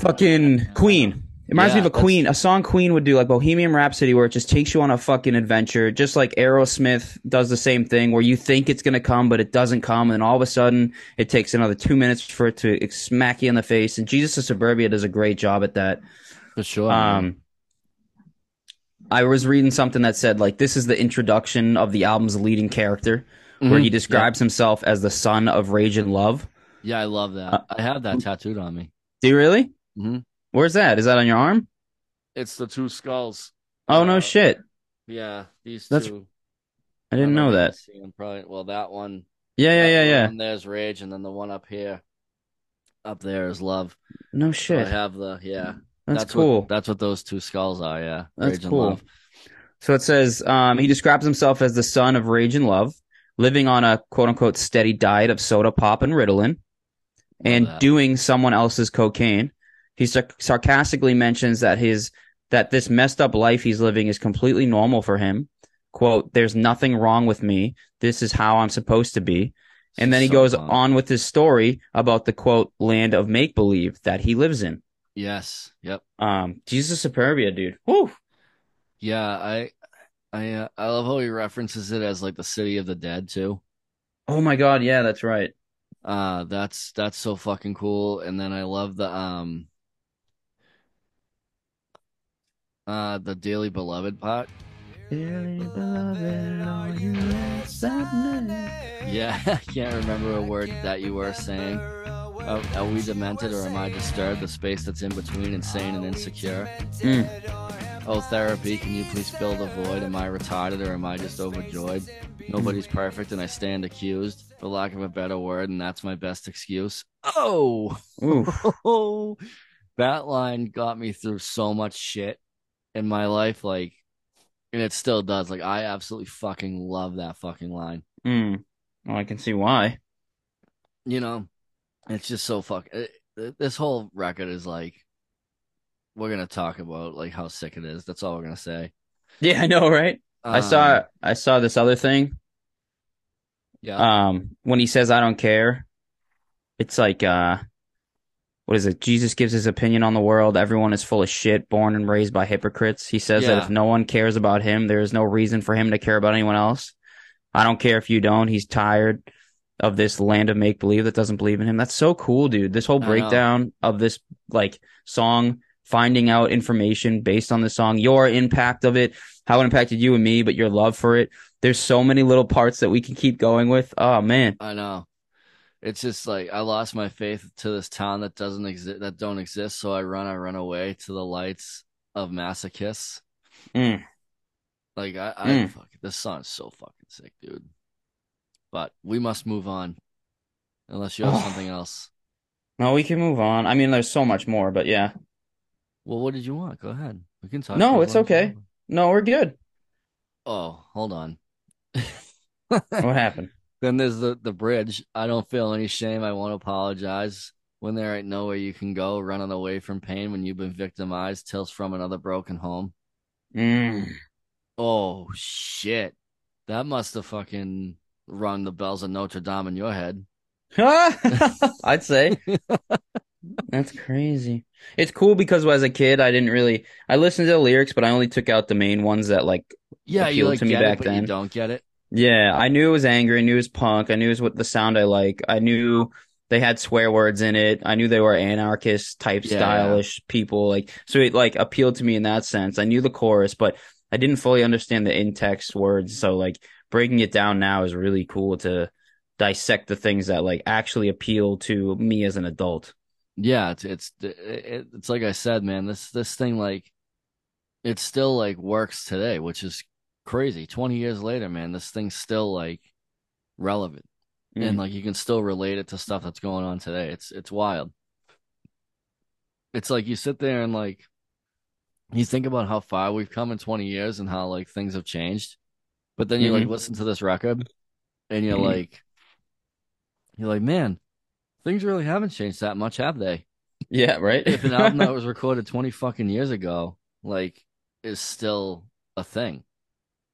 fucking Queen. It reminds me of a Queen, a song Queen would do, like Bohemian Rhapsody, where it just takes you on a fucking adventure, just like Aerosmith does the same thing, where you think it's gonna come, but it doesn't come, and all of a sudden it takes another two minutes for it to smack you in the face. And Jesus of Suburbia does a great job at that. For sure. man. Um, I was reading something that said like this is the introduction of the album's leading character, where Mhm. he describes himself as the son of rage and love. Yeah, I love that. uh, I have that tattooed on me. Do you really? Mhm. Where's that? Is that on your arm? It's the two skulls. Oh no Uh, shit! Yeah, these That's- two. I didn't know that. Probably. Well, that one. Yeah, yeah, yeah, yeah. And there's rage, and then the one up here, up there is love. No So I shit. have the yeah. That's, what- cool. that's what those two skulls are. Yeah, That's rage and cool. love. So it says um, he describes himself as the son of rage and love, living on a quote unquote steady diet of soda pop and Ritalin, and doing someone else's cocaine. He sar- sarcastically mentions that his that this messed up life he's living is completely normal for him. Quote, there's nothing wrong with me. This is how I'm supposed to be. And then he So goes fun. on with his story about the quote land of make believe that he lives in. Yes. Yep. Um, Jesus Suburbia, dude. Woo. Yeah. I. I. Uh, I love how he references it as like the city of the dead too. Oh my God. Yeah, that's right. Uh, that's that's so fucking cool. And then I love the um. Uh, the Daily Beloved part. Yeah, I can't remember a word that you were saying. Are, are we demented or am I disturbed? The space that's in between insane and insecure. Mm. Oh, therapy, can you please fill the void? Am I retarded or am I just overjoyed? Nobody's perfect and I stand accused, for lack of a better word, and that's my best excuse. Oh, that line got me through so much shit in my life. Like, and it still does. Like, I absolutely fucking love that fucking line. Mm. Well, I can see why. You know, it's just so fuck. It, it- this whole record is like, we're gonna talk about like how sick it is. That's all we're gonna say. Yeah, I know, right? I saw Um, I saw this other thing. Yeah. Um, when he says I don't care, it's like uh what is it? Jesus gives his opinion on the world. Everyone is full of shit, born and raised by hypocrites. He says that if no one cares about him, there is no reason for him to care about anyone else. I don't care if you don't. He's tired of this land of make believe that doesn't believe in him. That's so cool, dude. This whole breakdown of this like song, finding out information based on the song, your impact of it, how it impacted you and me, but your love for it. There's so many little parts that we can keep going with. Oh man. I know. It's just like I lost my faith to this town that doesn't exist, that don't exist. So I run, I run away to the lights of masochists. Mm. Like I, I Mm. fuck, this song's so fucking sick, dude. But we must move on, unless you have Oh. something else. No, we can move on. I mean, there's so much more, but yeah. Well, what did you want? Go ahead. We can talk. No, it's long as you okay. No, we're good. Oh, hold on. What happened? Then there's the the bridge. I don't feel any shame. I won't apologize. When there ain't nowhere you can go, running away from pain when you've been victimized, tales from another broken home. Mm. Oh shit. That must have fucking rung the bells of Notre Dame in your head. I'd say that's crazy. It's cool because as a kid, I didn't really. I listened to the lyrics, but I only took out the main ones that like. Yeah, you like to me get back it, but you then. don't get it. Yeah, I knew it was angry. I knew it was punk. I knew it was what the sound I like. I knew they had swear words in it. I knew they were anarchist type Yeah, stylish people. Like so, it like appealed to me in that sense. I knew the chorus, but I didn't fully understand the in text words. So like breaking it down now is really cool to dissect the things that like actually appeal to me as an adult. Yeah, it's it's it, it's like I said, man. This this thing like it still like works today, which is crazy. Twenty years later, man, this thing's still like relevant, and Mm. like you can still relate it to stuff that's going on today. It's it's wild. It's like you sit there and like you think about how far we've come in twenty years and how like things have changed, but then you like Mhm. listen to this record, and you're Mhm. like, you're like, man, things really haven't changed that much, have they? Yeah, right. if an album that was recorded 20 fucking years ago like is still a thing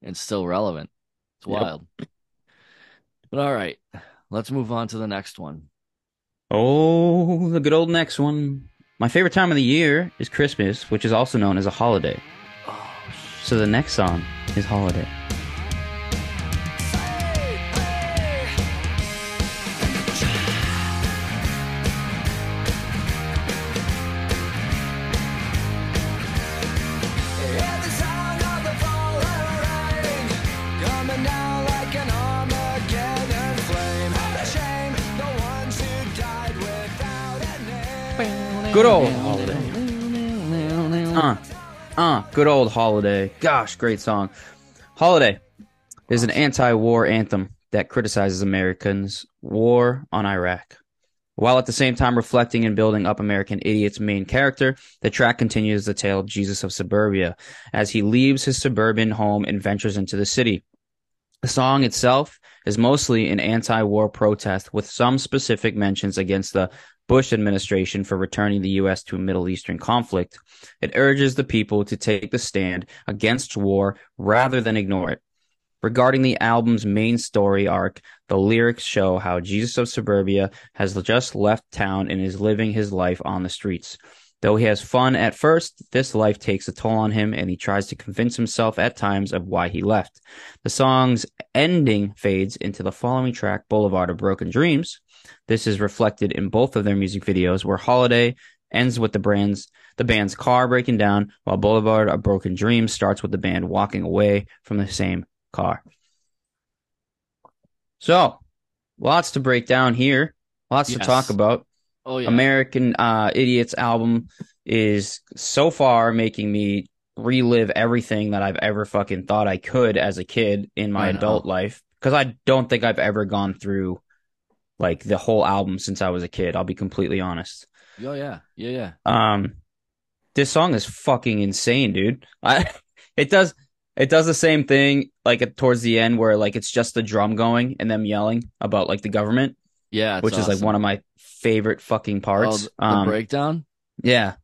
and still relevant it's Yep. wild but all right let's move on to the next one Oh, the good old next one. My favorite time of the year is Christmas, which is also known as a holiday. oh So the next song is Holiday. Good old holiday. Gosh, great song. Holiday is an anti-war anthem that criticizes Americans' war on Iraq. While at the same time reflecting and building up American Idiot's main character, the track continues the tale of Jesus of Suburbia as he leaves his suburban home and ventures into the city. The song itself is mostly an anti-war protest with some specific mentions against the Bush administration for returning the U.S. to a Middle Eastern conflict. It urges the people to take the stand against war rather than ignore it. Regarding the album's main story arc, the lyrics show how Jesus of Suburbia has just left town and is living his life on the streets. Though he has fun at first, this life takes a toll on him and he tries to convince himself at times of why he left. The song's ending fades into the following track, Boulevard of Broken Dreams. This is reflected in both of their music videos, where Holiday ends with the band's the band's car breaking down, while Boulevard of Broken Dreams starts with the band walking away from the same car. So, lots to break down here, lots to talk about. Oh yeah American uh, Idiots album is so far making me relive everything that I've ever fucking thought I could as a kid in my adult life because I don't think I've ever gone through like the whole album since I was a kid. I'll be completely honest. oh yeah yeah yeah Um, this song is fucking insane, dude. I it does it does the same thing like at, towards the end where like it's just the drum going and them yelling about like the government, yeah which is like one of my favorite fucking oh, parts. the, the um, breakdown yeah.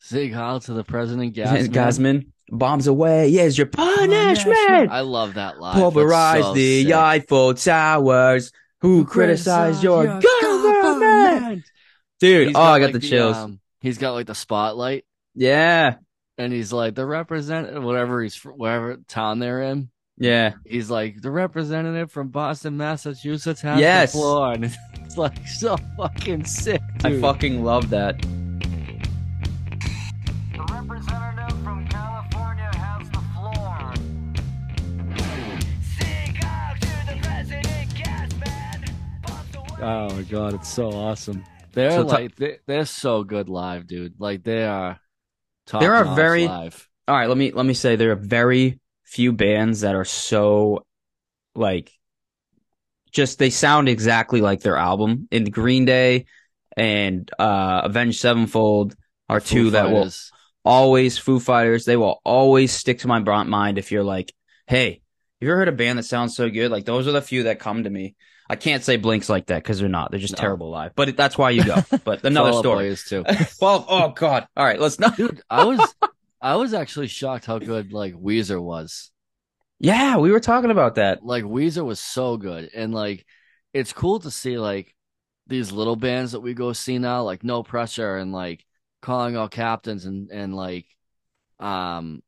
Sieg Heil to the president, Gasman. Gasman, bombs away. Here's your punishment. I love that line. Pulverize the Eiffel Towers. Who criticized your, government? Dude, oh, I got the chills. um, he's got like the spotlight, yeah, and he's like the representative, whatever he's whatever town they're in. Yeah. He's like the representative from Boston, Massachusetts has Yes. the floor, and it's like so fucking sick. I fucking love that. The representative from California has the floor. Sing out to the president, Gasman. Bombs. Oh my god, it's so awesome. They're So like they, they're so good live, dude. Like they are. Top There are notch very- live. All right, let me let me say they're very few bands that are so like just they sound exactly like their album. In Green Day and uh Avenged Sevenfold are Foo two that will always Foo Fighters. They will always stick to my mind if you're like, hey, you ever heard a band that sounds so good? Like those are the few that come to me. I can't say Blinks like that because they're not. They're just No. terrible live. But that's why you go. But another story. Boys, too. well, oh god. All right, let's not. Dude, I was I was actually shocked how good like Weezer was. Yeah, we were talking about that. Like Weezer was so good, and like it's cool to see like these little bands that we go see now, like No Pressure and like Calling All Captains and and like um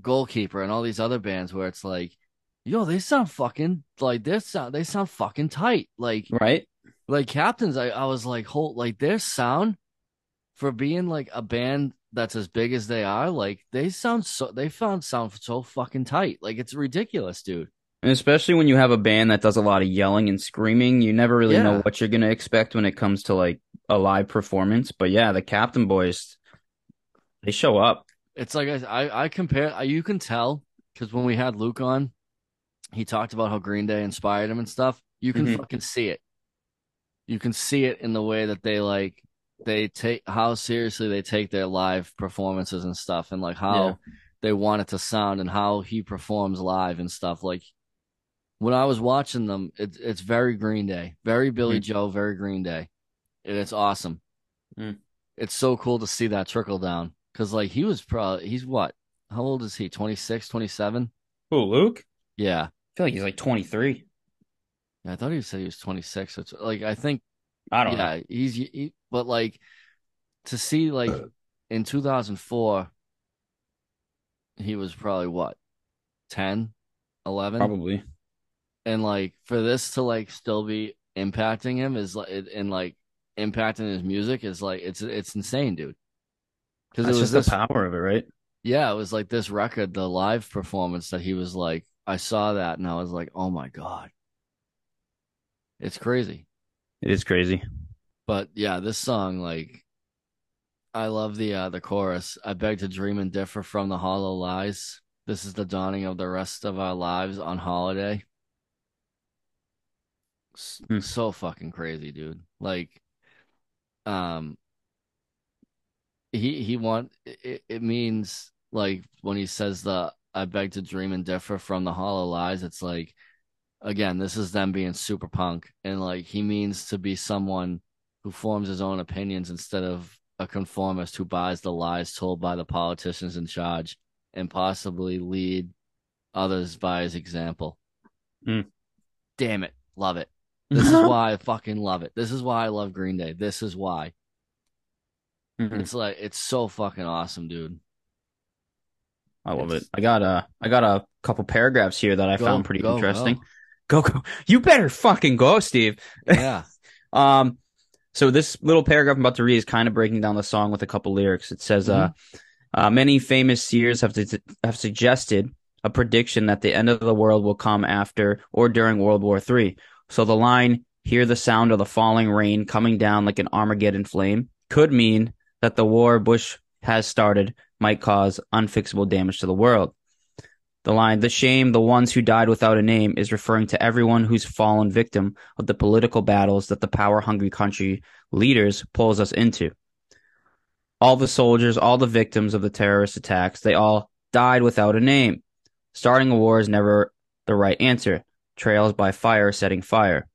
Goalkeeper and all these other bands where it's like, yo, they sound fucking like this sound they sound fucking tight. Like Right? like captains i, I was like hold like their sound for being like a band that's as big as they are like they sound so they found sound so fucking tight like it's ridiculous dude And especially when you have a band that does a lot of yelling and screaming, you never really know what you're gonna expect when it comes to like a live performance. But yeah, the Captain Boys, they show up. it's like i i, I compare you can tell because when we had luke on he talked about how green day inspired him and stuff you can Mhm. fucking see it you can see it in the way that they like they take how seriously they take their live performances and stuff and like how Yeah. they want it to sound and how he performs live and stuff like when I was watching them it's it's very Green Day very Billie Mhm. Joe very Green Day and it's awesome Mm. it's so cool to see that trickle down because like he was probably he's what how old is he 26 27 Who, Luke? yeah I feel like he's like 23. yeah, I thought he said he was 26 so it's like I think I don't yeah, know. he's he, but like to see like in 2004 he was probably what 10 11 Probably. and like for this to like still be impacting him is like and like impacting his music is like it's it's insane dude because it was just this the power of it, right? yeah it was like this record the live performance that he was like I saw that and I was like oh my god it's crazy It is crazy. But yeah, this song, like, I love the uh the chorus. I beg to dream and differ from the hollow lies. This is the dawning of the rest of our lives on holiday. Hmm. So fucking crazy, dude. Like, um, he he want it. It means like when he says the I beg to dream and differ from the hollow lies. It's like again, this is them being super punk, and like he means to be someone who forms his own opinions instead of a conformist who buys the lies told by the politicians in charge and possibly lead others by his example. Mm. Damn it. Love it. This is why I fucking love it. This is why I love Green Day. This is why. Mhm. It's like it's so fucking awesome, dude. I love it. I got a I got a couple paragraphs here that I Go, found pretty go, interesting. Go. go You better fucking go, Steve. Yeah. Um, so this little paragraph I'm about to read is kind of breaking down the song with a couple lyrics. It says, uh, uh, many famous seers have have suggested a prediction that the end of the world will come after or during World War III. So the line, hear the sound of the falling rain coming down like an Armageddon flame, could mean that the war Bush has started might cause unfixable damage to the world. The line, the shame, the ones who died without a name, is referring to everyone who's fallen victim of the political battles that the power hungry country leaders pulls us into. All the soldiers, all the victims of the terrorist attacks, they all died without a name. Starting a war is never the right answer. Trails by fire setting fire.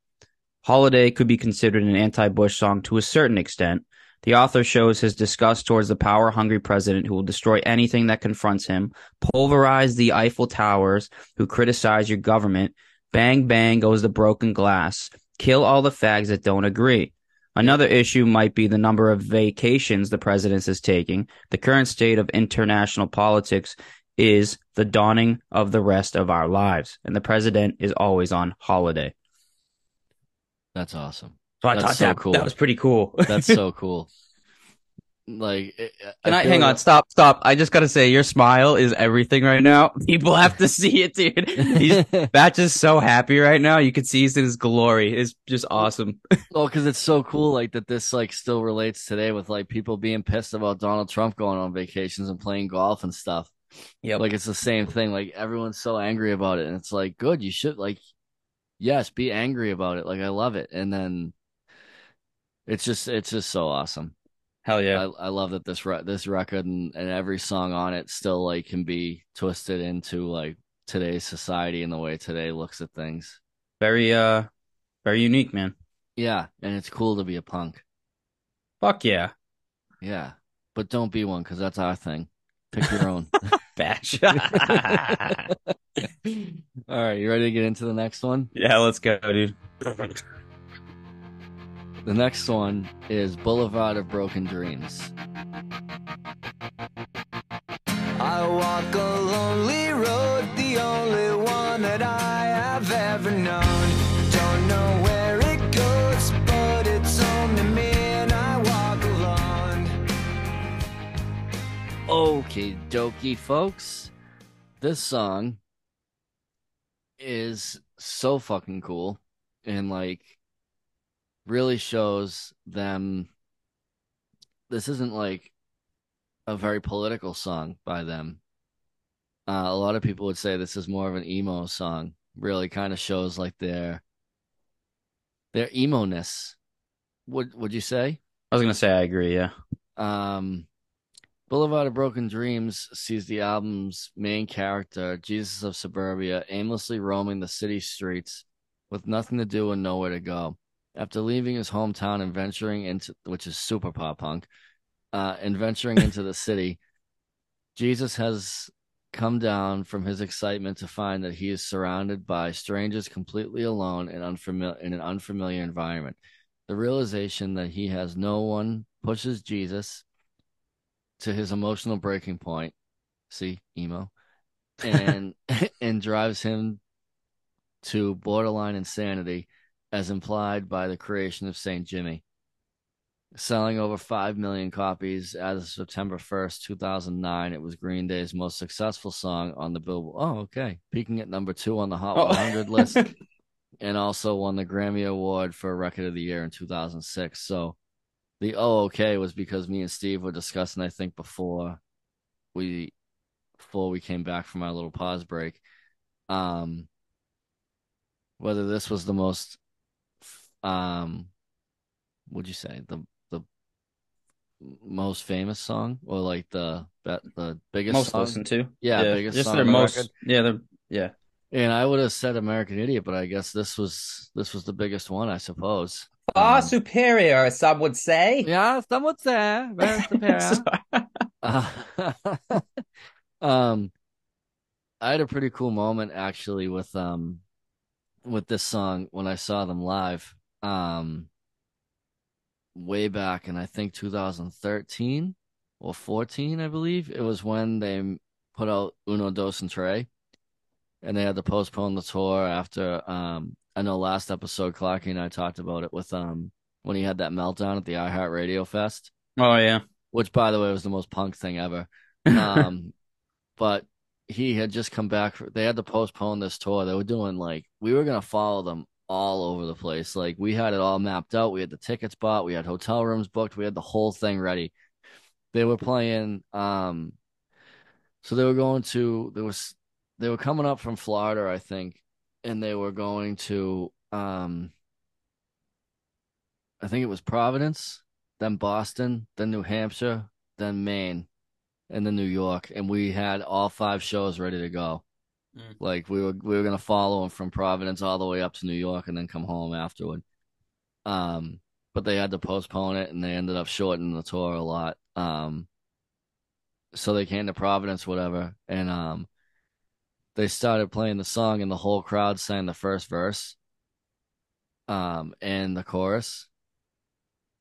Holiday could be considered an anti Bush song to a certain extent, The author shows his disgust towards the power hungry president who will destroy anything that confronts him, pulverize the Eiffel Towers who criticize your government, bang bang goes the broken glass, kill all the fags that don't agree. Another issue might be the number of vacations the president is taking. The current state of international politics is the dawning of the rest of our lives, and the president is always on holiday. That's awesome. So I That's thought so that, cool. that was pretty cool. That's so cool. Like, it- I, feel hang on? Stop, stop. I just gotta say, your smile is everything right now. People have to see it, dude. He's Batch is so happy right now. You can see he's in his glory. It's just awesome. Well, because it's so cool, like that. This like still relates today with like people being pissed about Donald Trump going on vacations and playing golf and stuff. Yeah, Like it's the same thing. Like everyone's so angry about it, and it's like, good. You should like, yes, be angry about it. Like I love it, and then it's just it's just so awesome. Hell yeah. I, I love that this re- this record and, and every song on it still like can be twisted into like today's society and the way today looks at things. very uh very unique, man. Yeah, and it's cool to be a punk. Fuck yeah. Yeah, but don't be one because that's our thing. Pick your own. Batch. All right, you ready to get into the next one? yeah, let's go, dude. The next one is Boulevard of Broken Dreams. I walk a lonely road, the only one that I have ever known. Don't know where it goes, but it's home to me, and I walk alone. Okay, dokie, folks. This song is so fucking cool and like really shows them. This isn't like a very political song by them. Uh, a lot of people would say this is more of an emo song. Really kind of shows like their their emo ness. Would would you say? I was gonna say I agree, yeah. Um, Boulevard of Broken Dreams sees the album's main character, Jesus of Suburbia, aimlessly roaming the city streets with nothing to do and nowhere to go. After leaving his hometown and venturing into, which is super pop punk, uh, and venturing into the city, Jesus has come down from his excitement to find that he is surrounded by strangers completely alone and unfamiliar in an unfamiliar environment. The realization that he has no one pushes Jesus to his emotional breaking point. See, emo. And and drives him to borderline insanity as implied by the creation of Saint Jimmy. Selling over 5 million copies as of September 1st, 2009, it was Green Day's most successful song on the Billboard. Oh, okay. Peaking at number 2 on the Hot Oh. 100 list and also won the Grammy Award for Record of the Year in 2006. So the oh okay was because me and Steve were discussing, I think, before we before we came back from our little pause break, um, whether this was the most, um, what'd you say the the most famous song or like the the, the biggest Most song? listened to. Yeah, biggest just their most record. yeah, they're yeah. And I would have said American Idiot, but I guess this was this was the biggest one, I suppose. Far Um, superior, some would say. Yeah, someone's there. Very superior. Uh, um, I had a pretty cool moment actually with um with this song when I saw them live. Um, way back in I think 2013 or 14, I believe it was when they put out Uno Dos and Tré, and they had to postpone the tour after. Um, I know last episode Clarky and I talked about it with um when he had that meltdown at the iHeart Radio Fest oh yeah. which by the way was the most punk thing ever. Um, but he had just come back. For, they had to postpone this tour. They were doing like we were gonna follow them all over the place. Like we had it all mapped out. We had the tickets bought. We had hotel rooms booked. We had the whole thing ready. They were playing. Um, so they were going to. There was. They were coming up from Florida, I think, and they were going to. Um, I think it was Providence, then Boston, then New Hampshire, then Maine, and then New York, and we had all five shows ready to go. Mm. Like we were we were gonna follow them from Providence all the way up to New York and then come home afterward. Um, but they had to postpone it and they ended up shortening the tour a lot. Um, so they came to Providence, whatever, and um, they started playing the song, and the whole crowd sang the first verse, um, and the chorus,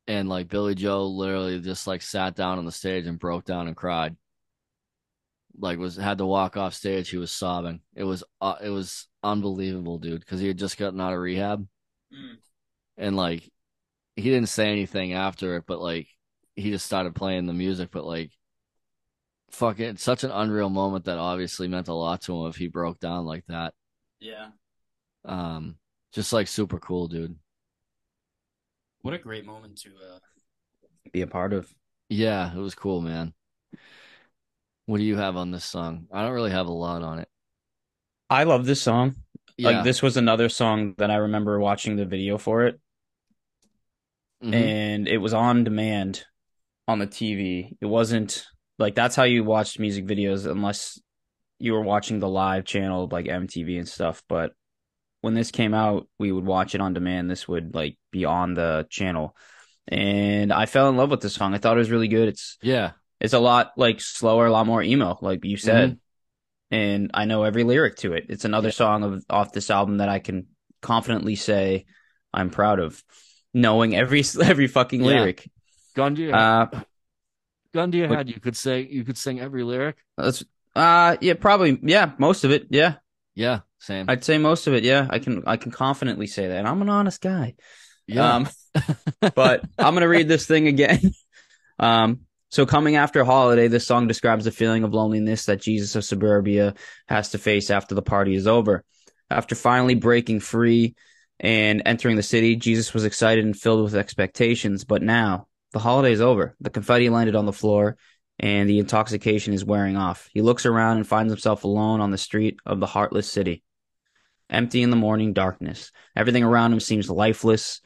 and like Billie Joe literally just like sat down on the stage and broke down and cried. Like was had to walk off stage. He was sobbing. It was uh, it was unbelievable, dude, because he had just gotten out of rehab, and like he didn't say anything after it, but like he just started playing the music. But like, fucking, it's such an unreal moment that obviously meant a lot to him if he broke down like that. Yeah. Um, just like super cool, dude. What a great moment to uh, be a part of. Yeah, it was cool, man. What do you have on this song? I don't really have a lot on it. I love this song. Yeah, Like this was another song that I remember watching the video for it, Mhm. and it was on demand on the TV. It wasn't like that's how you watched music videos unless you were watching the live channel like MTV and stuff. But when this came out, we would watch it on demand. This would like be on the channel. And I fell in love with this song. I thought it was really good. It's yeah, it's a lot like slower, a lot more emo, like you said. And I know every lyric to it. It's another song of off this album that I can confidently say I'm proud of, knowing every every fucking Yeah. lyric. gun to your Uh, gun to your head. You could say you could sing every lyric. that's uh, yeah, probably yeah, most of it. Yeah, Yeah, same. I'd say most of it. Yeah, I can I can confidently say that. And I'm an honest guy. yeah, Um, but I'm gonna read this thing again. Um, so coming after holiday, this song describes the feeling of loneliness that Jesus of suburbia has to face after the party is over. After finally breaking free and entering the city, Jesus was excited and filled with expectations. But now the holiday is over. The confetti landed on the floor and the intoxication is wearing off. He looks around and finds himself alone on the street of the heartless city. Empty in the morning darkness. Everything around him seems lifeless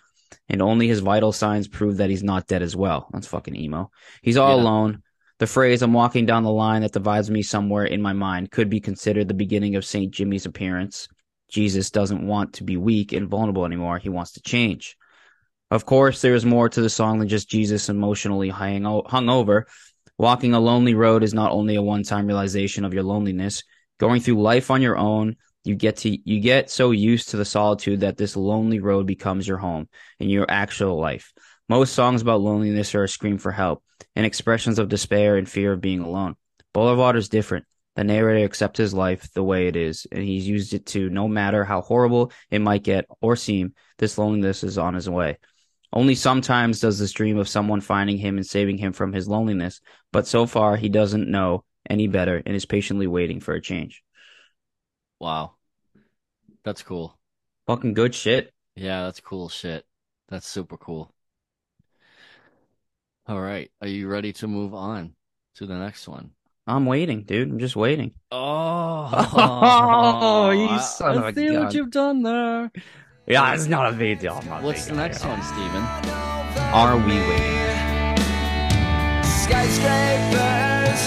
and only his vital signs prove that he's not dead as well. That's fucking emo. He's all Yeah. alone. The phrase "I'm walking down the line that divides me somewhere in my mind" could be considered the beginning of Saint Jimmy's appearance. Jesus doesn't want to be weak and vulnerable anymore. He wants to change. Of course, there is more to the song than just Jesus emotionally hung, hung over. Walking a lonely road is not only a one-time realization of your loneliness. Going through life on your own, you get to you get so used to the solitude that this lonely road becomes your home in your actual life. Most songs about loneliness are a scream for help and expressions of despair and fear of being alone. Boulevard is different. The narrator accepts his life the way it is, and he's used it to no matter how horrible it might get or seem, this loneliness is on his way. Only sometimes does this dream of someone finding him and saving him from his loneliness, but so far he doesn't know any better and is patiently waiting for a change. Wow, that's cool. Fucking good shit. Yeah, that's cool shit. That's super cool. All right, are you ready to move on to the next one? I'm waiting, dude. I'm just waiting. Oh, Oh, you I- of I a see gun. what you've done there. Yeah, it's not a big deal. I'm not What's the next one, Steven? Are we waiting? Skyscrapers,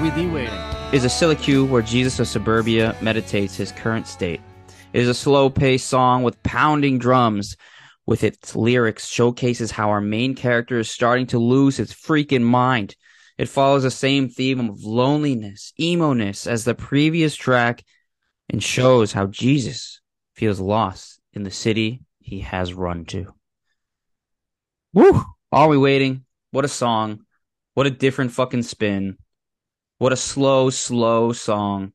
We the waiting? is a soliloquy where Jesus of suburbia meditates his current state. It is a slow-paced song with pounding drums. With its lyrics showcases how our main character is starting to lose his freaking mind. It follows the same theme of loneliness, emo-ness as the previous track and shows how Jesus feels lost in the city he has run to. Woo! Are we waiting? What a song. What a different fucking spin. What a slow, slow song.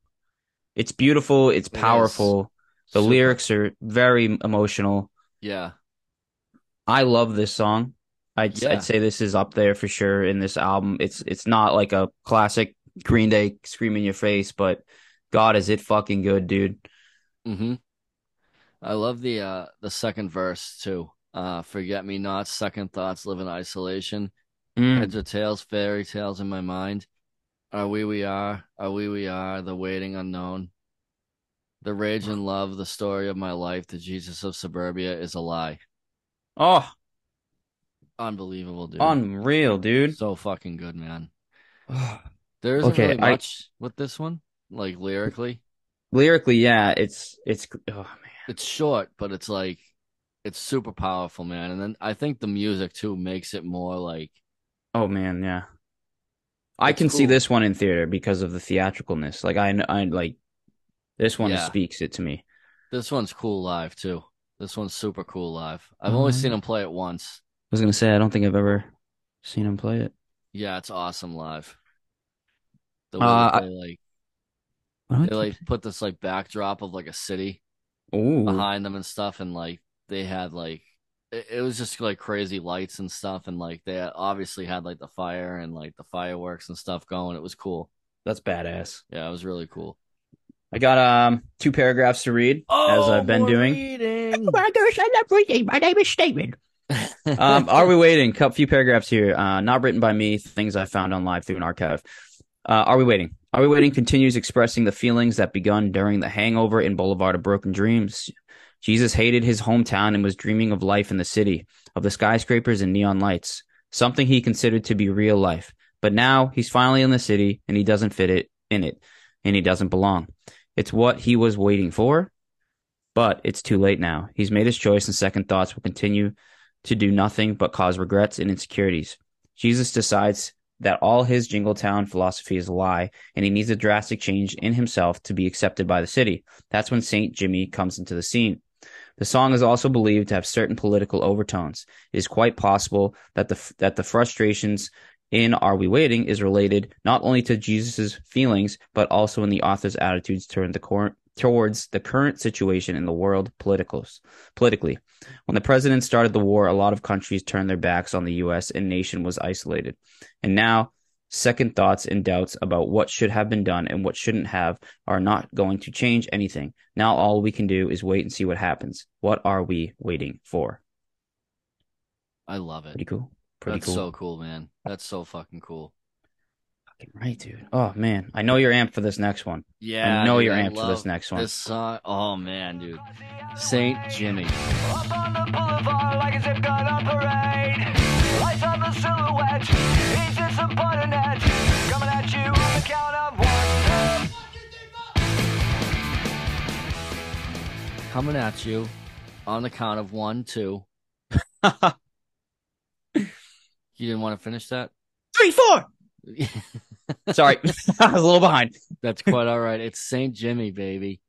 It's beautiful. It's It powerful. The Super- lyrics are very emotional. Yeah, I love this song. I'd, Yeah. I'd say this is up there for sure in this album. It's it's not like a classic Green Day scream in your face, but God, is it fucking good, dude. Mm-hmm. I love the uh the second verse too. Uh forget me not, second thoughts live in isolation. Mm. Heads or tails, fairy tales in my mind. Are we we are, are we we are, the waiting unknown. The rage and love, the story of my life, the Jesus of suburbia is a lie. Oh, Unbelievable, dude. Unreal, dude. So fucking good, man. There isn't Okay, really I- much with this one, like lyrically. Lyrically, yeah, it's it's oh man. It's short, but it's like it's super powerful, man. And then I think the music too makes it more like Oh man, yeah. I can see this one in theater because of the theatricalness. Like I, I like this one Yeah. speaks it to me. this one's cool live too. This one's super cool live. I've only Mhm. seen him play it once. I was gonna say I don't think I've ever seen him play it. Yeah, it's awesome live. The way Uh, they like What? they like put this like backdrop of like a city Ooh, behind them and stuff and like they had like it, it was just like crazy lights and stuff and like they obviously had like the fire and like the fireworks and stuff going. It was cool. that's badass. Yeah, it was really cool. I got um two paragraphs to read as I've been more doing. reading. My name is Steven. um, are we waiting? A few paragraphs here. Uh, not written by me. Things I found on live through an archive. Uh, are we waiting? Are we waiting? Continues expressing the feelings that begun during the hangover in Boulevard of Broken Dreams. Jesus hated his hometown and was dreaming of life in the city, of the skyscrapers and neon lights, something he considered to be real life. But now he's finally in the city and he doesn't fit it in it, and he doesn't belong. It's what he was waiting for, but it's too late now. He's made his choice, and second thoughts will continue to do nothing but cause regrets and insecurities. Jesus decides that all his Jingletown philosophy is a lie, and he needs a drastic change in himself to be accepted by the city. That's when Saint Jimmy comes into the scene. The song is also believed to have certain political overtones. It is quite possible that the that the frustrations in Are We Waiting is related not only to Jesus' feelings, but also in the author's attitudes toward the cor- towards the current situation in the world politicals, politically. When the president started the war, a lot of countries turned their backs on the U.S. and nation was isolated. And now, second thoughts and doubts about what should have been done and what shouldn't have are not going to change anything. Now all we can do is wait and see what happens. What are we waiting for? I love it. Pretty cool. Pretty That's cool. so cool, man. That's so fucking cool. Fucking right, dude. Oh man, I know you're amped for this next one. Yeah, I know dude, you're I amped for this next one. This song, oh man, dude, Saint Jimmy. Up on the boulevard like a zip gun on parade. Lights on the silhouette. He's in some buttonette. Coming at you on the count of one. coming at you on the count of one, two. You didn't want to finish that? Three, four. Sorry, I was a little behind. That's quite all right. It's Saint Jimmy, baby.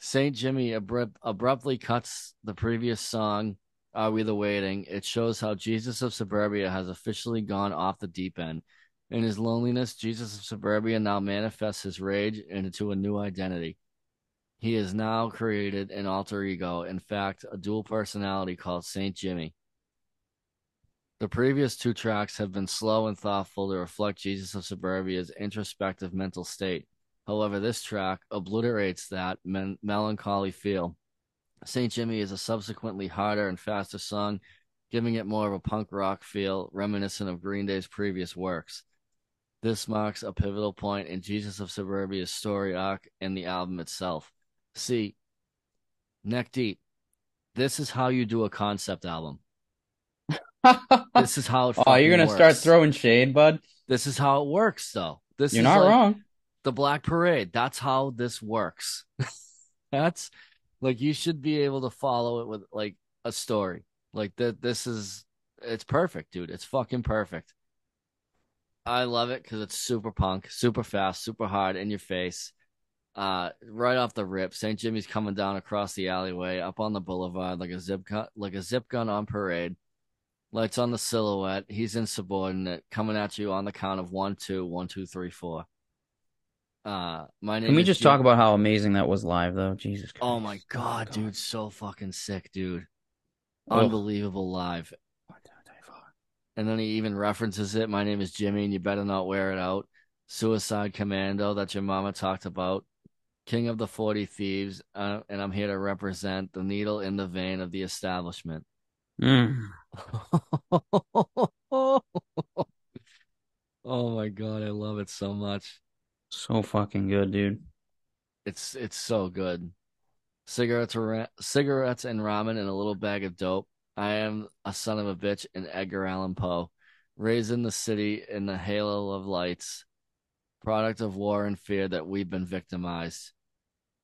Saint Jimmy abrupt, abruptly cuts the previous song, Are We the Waiting? It shows how Jesus of Suburbia has officially gone off the deep end. In his loneliness, Jesus of Suburbia now manifests his rage into a new identity. He has now created an alter ego, in fact, a dual personality called Saint Jimmy. The previous two tracks have been slow and thoughtful to reflect Jesus of Suburbia's introspective mental state. However, this track obliterates that men- melancholy feel. St. Jimmy is a subsequently harder and faster song, giving it more of a punk rock feel, reminiscent of Green Day's previous works. This marks a pivotal point in Jesus of Suburbia's story arc and the album itself. See, neck deep, this is how you do a concept album. This is how it oh, you're gonna start throwing shade, bud. This is how it works, though. This You're is not like- wrong. the Black Parade. That's how this works. That's like you should be able to follow it with like a story. Like that. This is it's perfect, dude. It's fucking perfect. I love it because it's super punk, super fast, super hard in your face. Uh, right off the rip, St. Jimmy's coming down across the alleyway, up on the boulevard like a zip gun, like a zip gun on parade. Lights on the silhouette. He's insubordinate, coming at you on the count of one, two, one, two, three, four. Uh, my name. Can we just Jim- talk about how amazing that was live, though? Jesus. Christ. Oh my god, dude, so fucking sick, dude. Unbelievable live. And then he even references it. My name is Jimmy, and you better not wear it out. Suicide Commando that your mama talked about. King of the 40 Thieves, uh, and I'm here to represent the needle in the vein of the establishment. Mm. oh my god, I love it so much. So fucking good, dude. It's it's so good. Cigarettes, ra- cigarettes and ramen and a little bag of dope. I am a son of a bitch in Edgar Allan Poe, raised in the city in the halo of lights, product of war and fear that we've been victimized.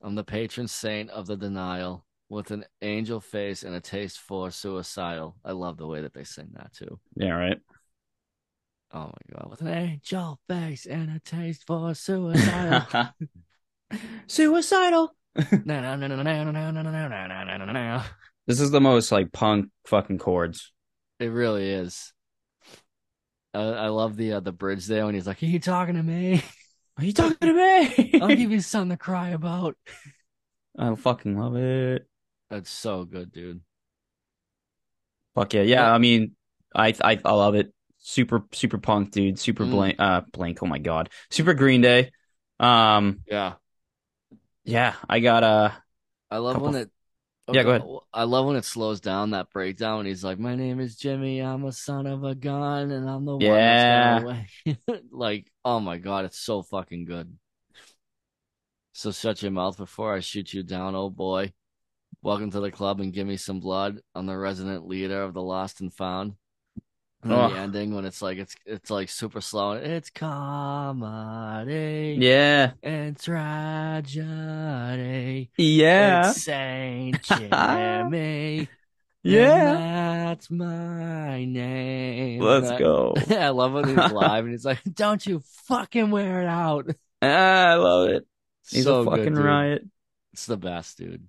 I'm the patron saint of the denial, with an angel face and a taste for suicidal. I love the way that they sing that too. Yeah, right. Oh my god, with an angel face and a taste for suicidal. suicidal. this is the most like punk fucking chords. It really is. I, love the uh, the bridge there when he's like, "Are you talking to me? Are you talking to me? I'll give you something to cry about." I fucking love it. That's so good, dude. Fuck yeah, yeah. I mean, I I I love it. Super super punk, dude. Super Mm. blank. Uh, blank. Oh my god. Super Green Day. Um, Yeah, yeah. I got uh I love Couple- when it. Yeah, go ahead. I love when it slows down that breakdown. And he's like, "My name is Jimmy. I'm a son of a gun, and I'm the one Yeah. that's gonna win." like, oh my god, it's so fucking good. So shut your mouth before I shoot you down, oh boy. Welcome to the club and give me some blood. I'm the resident leader of the lost and found. And Ugh. the ending when it's like it's it's like super slow. and It's comedy yeah and tragedy. yeah It's Saint Jimmy. yeah. that's my name. Let's I- go. I love when he's live and he's like, "Don't you fucking wear it out." Ah, I love it. He's so a fucking good, riot. It's the best, dude.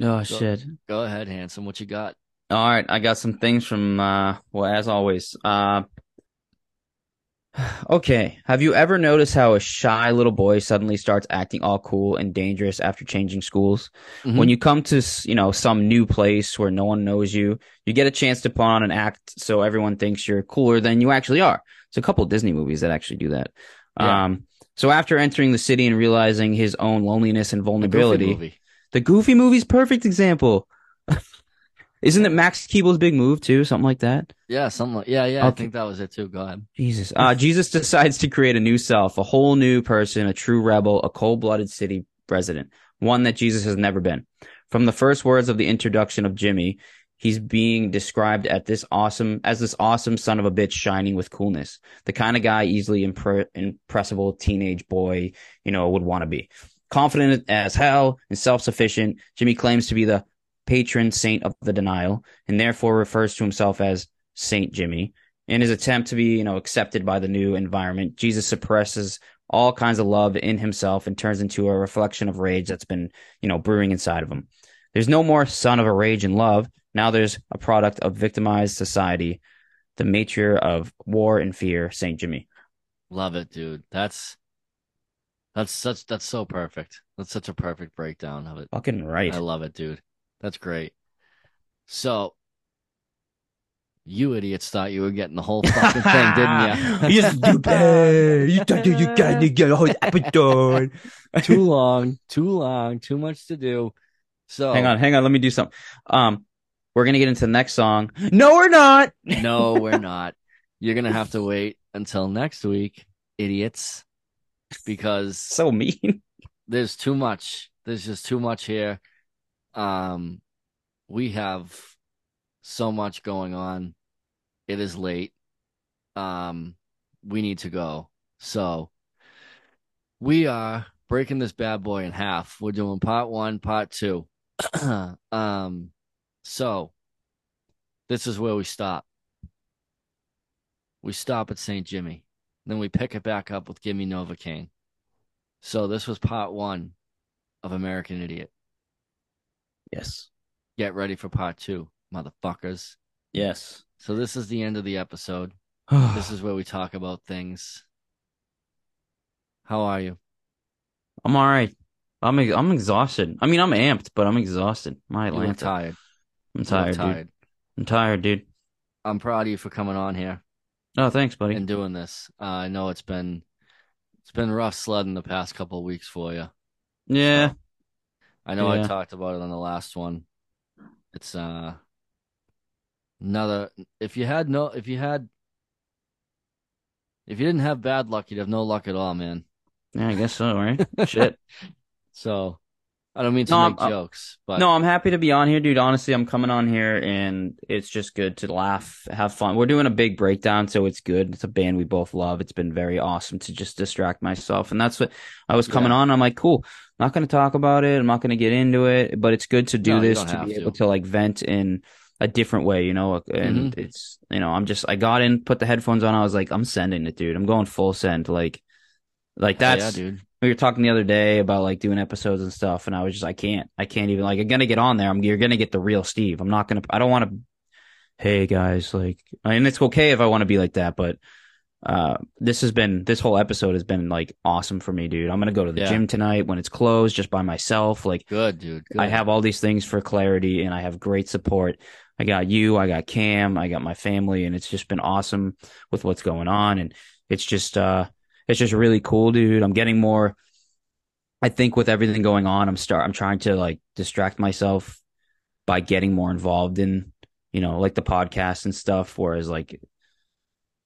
Oh Go- shit. Go ahead, handsome. What you got? All right, I got some things from uh well as always. Uh Okay, have you ever noticed how a shy little boy suddenly starts acting all cool and dangerous after changing schools? Mhm. When you come to, you know, some new place where no one knows you, you get a chance to put on an act so everyone thinks you're cooler than you actually are. It's a couple Disney movies that actually do that. Yeah. Um so after entering the city and realizing his own loneliness and vulnerability. The Goofy movie's perfect example. Isn't it Max Keeble's big move too? Something like that? Yeah, something like yeah, yeah. I think that was it too. Go ahead. Jesus. Uh, Jesus decides to create a new self, a whole new person, a true rebel, a cold-blooded city resident, one that Jesus has never been. From the first words of the introduction of Jimmy, he's being described at this awesome as this awesome son of a bitch shining with coolness, the kind of guy easily impre- impressible teenage boy, you know, would want to be. Confident as hell and self-sufficient, Jimmy claims to be the patron saint of the denial and therefore refers to himself as Saint Jimmy. In his attempt to be, you know, accepted by the new environment, Jesus suppresses all kinds of love in himself and turns into a reflection of rage that's been, you know, brewing inside of him. There's no more son of a rage and love. Now there's a product of victimized society, the matriarch of war and fear, Saint Jimmy. Love it, dude. That's that's such that's so perfect. That's such a perfect breakdown of it. Fucking right. I love it, dude. That's great. So, you idiots thought you were getting the whole fucking thing, didn't you? You stupid. You thought you got to get a whole episode. too long, too long, too much to do. So, Hang on, hang on. Let me do something. Um, we're gonna get into the next song. No, we're not. no, we're not. You're gonna have to wait until next week, idiots, because So mean. there's too much. There's just too much here. Um, we have so much going on. It is late. Um, we need to go. So we are breaking this bad boy in half. We're doing part one, part two. um, so this is where we stop. We stop at St. Jimmy. Then we pick it back up with Gimme Novocaine. So this was part one of American Idiot. Yes. Get ready for part two, motherfuckers. Yes. So this is the end of the episode. This is where we talk about things. How are you? I'm all right. I'm I'm exhausted. I mean, I'm amped, but I'm exhausted. My Atlanta. tired. I'm You look tired, dude. tired. I'm tired, dude. I'm proud of you for coming on here Oh, thanks, buddy. and doing this. Uh, I know it's been it's been rough sledding the past couple of weeks for you. yeah. I know I talked about it on the last one. It's uh another if you had no if you had if you didn't have bad luck, you'd have no luck at all, man. Yeah, I guess so, right? Shit. So I don't mean to No, make I'm- I'm- jokes, but No, I'm happy to be on here, dude. Honestly, I'm coming on here and it's just good to laugh, have fun. We're doing a big breakdown, so it's good. It's a band we both love. It's been very awesome to just distract myself. And that's what I was coming Yeah. on. I'm like, cool. not going to talk about it. I'm not going to get into it, but it's good to do No, this to be to. able to like vent in a different way, you know? And Mm-hmm. it's, you know, I'm just, I got in, put the headphones on. I was like, I'm sending it, dude. I'm going full send. Like, like that's, yeah, dude. We were talking the other day about like doing episodes and stuff, and I was just I can't, I can't even like I'm gonna get on there. I'm you're gonna get the real Steve. I'm not gonna. I don't want to. Hey guys, like, and it's okay if I want to be like that, but uh, this has been this whole episode has been like awesome for me, dude. I'm gonna go to the Yeah. gym tonight when it's closed, just by myself. Like, Good, dude. Good. I have all these things for clarity, and I have great support. I got you, I got Cam, I got my family, and it's just been awesome with what's going on. And it's just, uh, it's just really cool, dude. I'm getting more. I think with everything going on, I'm start. I'm trying to like distract myself by getting more involved in, you know, like the podcast and stuff. Whereas, like,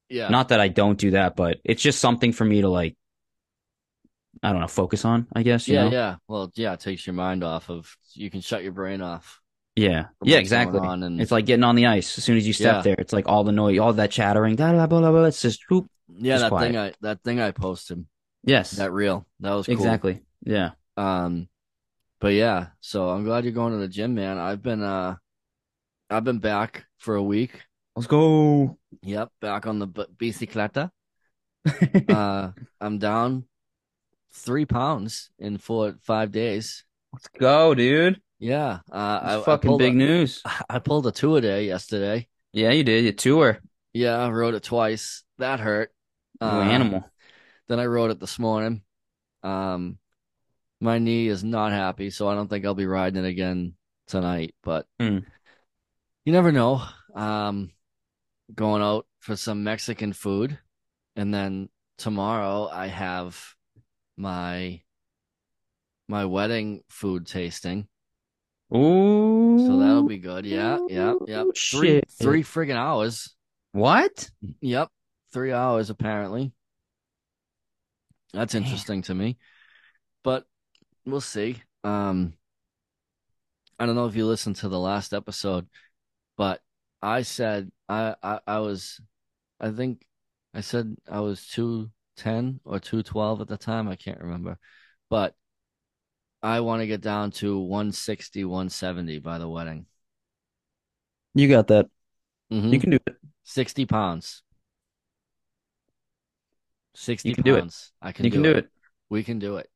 yeah. not that I don't do that, but it's just something for me to like. I don't know, focus on. I guess. You yeah, know? yeah. Well, yeah, it takes your mind off of you can shut your brain off. Yeah, yeah, exactly. and- It's like getting on the ice. As soon as you step Yeah. there, it's like all the noise, all that chattering. Da, da, blah, blah, blah, it's just whoop. Yeah, that quiet. thing I that thing I posted. Yes, That reel. That was cool. exactly. Yeah. Um, but yeah, so I'm glad you're going to the gym, man. I've been uh, I've been back for a week. Let's go. Yep, back on the b- bicicleta. uh, I'm down three pounds in four five days. Let's go, dude. Yeah, uh, That's I fucking pulled big a, news. I pulled a two a day yesterday. Yeah, you did. You tour. Yeah, I rode it twice. That hurt. Uh, animal. Then I rode it this morning. Um, my knee is not happy, so I don't think I'll be riding it again tonight. But Hmm. you never know. Um, going out for some Mexican food, and then tomorrow I have my my wedding food tasting. Ooh. So that'll be good. Yeah, yeah, yeah. Three Shit. three friggin' hours. What? Yep, three hours apparently. That's Damn. interesting to me, but we'll see. Um, I don't know if you listened to the last episode, but I said I I, I was, I think I said I was two ten or two twelve at the time. I can't remember, but I want to get down to 160, 170 by the wedding. You got that. Mhm. You can do it. 60 pounds. 60 You can do it. pounds. I can You do can do it. it. We can do it.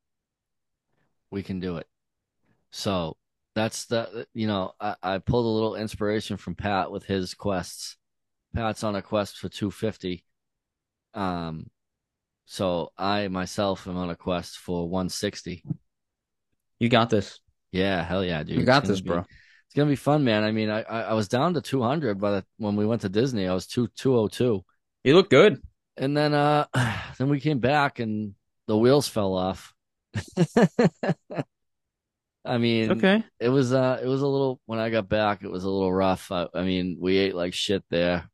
We can do it. So that's the, you know, I, I pulled a little inspiration from Pat with his quests. Pat's on a quest for 250. Um, so I myself am on a quest for 160. You got this. Yeah, hell yeah, dude. You got this, be- bro. It's gonna be fun, man. I mean, I I, I was down to 200 but when we went to Disney. I was two 202. You look good. And then uh then we came back and the wheels fell off. I mean, Okay. it was uh it was a little when I got back, it was a little rough. I, I mean, we ate like shit there.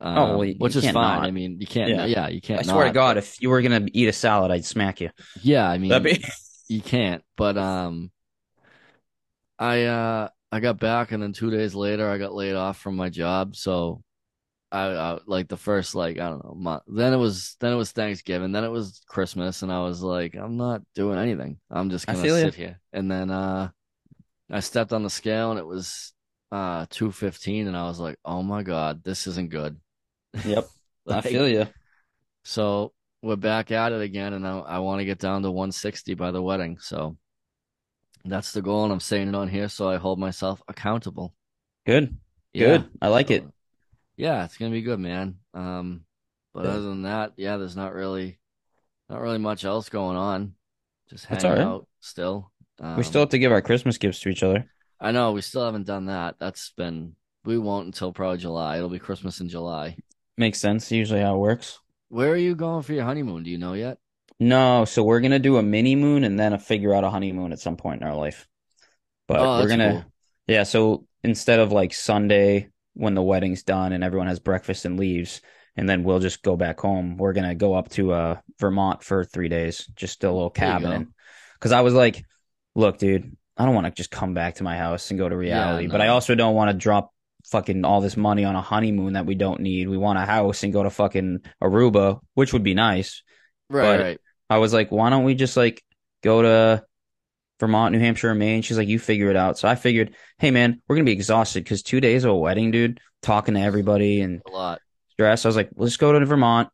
Um, Oh, well, you- which you is fine. not. I mean, you can't Yeah. yeah, you can't I swear to God, but- if you were gonna eat a salad, I'd smack you. yeah, I mean be you can't. But um I uh I got back and then 2 days later I got laid off from my job, so I, I like the first like I don't know month. Then it was then it was Thanksgiving. Then it was Christmas, and I was like, I'm not doing anything. I'm just gonna sit here. And then uh, I stepped on the scale, and it was uh 215, and I was like, oh my god, this isn't good. Yep. I feel you. So we're back at it again, and I, I want to get down to 160 by the wedding. So that's the goal, and I'm saying it on here, so I hold myself accountable. Good. Yeah. Good. I like So, it. Yeah, it's gonna be good, man. Um, but Yeah. other than that, yeah, there's not really, not really much else going on. Just all right. out still. Um, we still have to give our Christmas gifts to each other. I know we still haven't done that. That's been we won't until probably July. It'll be Christmas in July. Makes sense. Usually how it works. Where are you going for your honeymoon? Do you know yet? No, so we're gonna do a mini moon and then a figure out a honeymoon at some point in our life. But Oh, we're gonna, cool. yeah. So instead of like Sunday when the wedding's done and everyone has breakfast and leaves, and then we'll just go back home. We're gonna go up to uh Vermont for three days, just a little cabin. because I was like, look, dude, I don't want to just come back to my house and go to reality, but I also don't want to drop fucking all this money on a honeymoon that we don't need. We want a house and go to fucking Aruba, which would be nice. Right, But- right. I was like, why don't we just like go to Vermont, New Hampshire, Maine? She's like, you figure it out. So I figured, hey man, we're gonna be exhausted because two days of a wedding, dude, talking to everybody and A lot. stress. I was like, let's go to Vermont,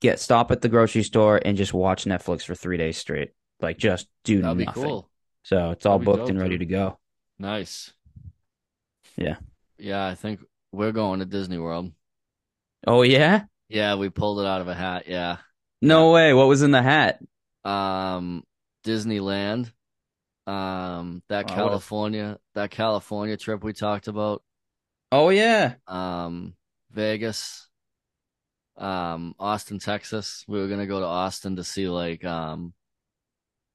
get stop at the grocery store, and just watch Netflix for three days straight. Like just do That'd be nothing. cool. So it's all booked dope, and ready dude. to go. Nice. Yeah. Yeah, I think we're going to Disney World. Oh yeah? Yeah, we pulled it out of a hat. Yeah. No way. What was in the hat? Um, Disneyland. Um, that Wow, what a- California, that California trip we talked about. Oh yeah. Um, Vegas. Um, Austin, Texas. We were gonna go to Austin to see like um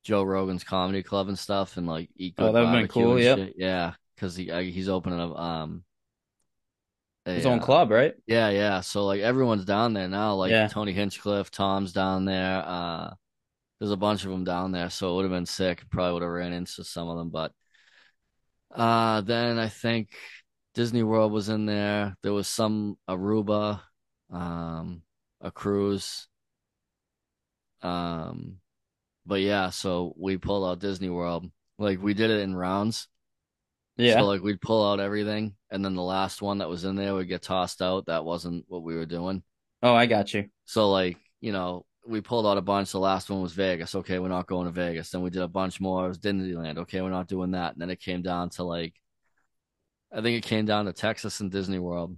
Joe Rogan's comedy club and stuff, and like eat Oh, that would've been barbecue cool, yep. shit. Yeah, because he he's opening up um a, His own uh, club, right? Yeah, yeah. So like everyone's down there now. Like Yeah. Tony Hinchcliffe, Tom's down there. Uh, there's a bunch of them down there. So it would have been sick. Probably would have ran into some of them, but uh, then I think Disney World was in there. There was some Aruba, um, a cruise. Um, but yeah. So we pulled out Disney World. Like we did it in rounds. Yeah. So like we'd pull out everything, and then the last one that was in there would get tossed out. That wasn't what we were doing. oh, I got you. So like you know, we pulled out a bunch. The last one was Vegas. Okay, we're not going to Vegas. Then we did a bunch more. It was Disneyland. Okay, we're not doing that. And then it came down to like, I think it came down to Texas and Disney World,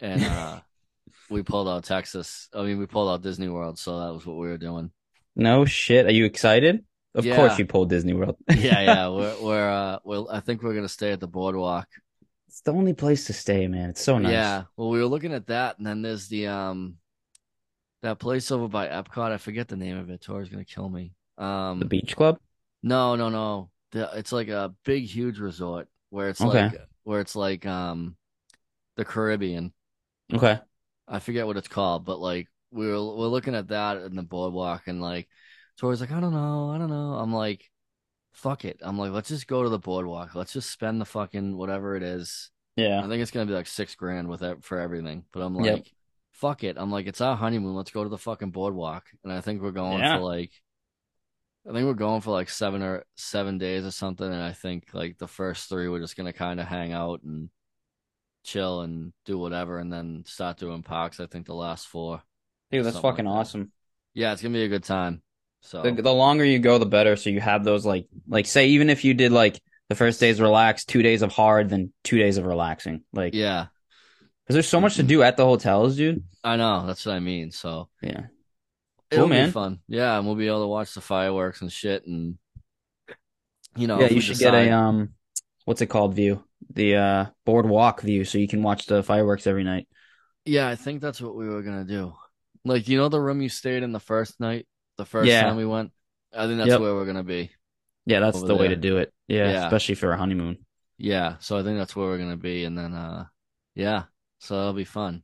and uh we pulled out Texas. I mean, we pulled out Disney World. So that was what we were doing. No shit. Are you excited? Of Yeah. course you pulled Disney World. Yeah, yeah. We're we're uh, we're, I think we're gonna stay at the boardwalk. it's the only place to stay, man. It's so nice. Yeah. Well, we were looking at that, and then there's the um that place over by Epcot. I forget the name of it. Tori's gonna kill me. Um The beach club? no, no, no. The, it's like a big, huge resort where it's Okay. like where it's like um the Caribbean. Okay. I forget what it's called, but like we were we're looking at that in the boardwalk, and like Tori's like, I don't know, I don't know. I'm like, fuck it. I'm like, let's just go to the boardwalk. Let's just spend the fucking whatever it is. Yeah. I think it's gonna be like six grand with it for everything. But I'm like, Yep. Fuck it. I'm like, it's our honeymoon. Let's go to the fucking boardwalk. And I think we're going Yeah. for like, I think we're going for like seven or seven days or something. And I think like the first three we're just gonna kind of hang out and chill and do whatever, and then start doing parks. I think the last four. Dude, that's fucking like that. awesome. Yeah, it's gonna be a good time. So The, the longer you go, the better. So you have those like, like say, even if you did like the first day's relax, two days of hard, then two days of relaxing. Like, yeah, because there's so much to do at the hotels, dude. I know. That's what I mean. So Yeah. it'll Cool, be man. fun. Yeah, and we'll be able to watch the fireworks and shit, and you know, yeah, you should decide- get a um, what's it called? View the uh boardwalk view, so you can watch the fireworks every night. Yeah, I think that's what we were gonna do. Like, you know, the room you stayed in the first night, the first Yeah. time we went. I think that's Yep. where we're gonna be. Yeah, that's the way to do it. Yeah, Yeah. especially for a honeymoon. Yeah, so I think that's where we're gonna be, and then, uh, yeah, so that'll be fun.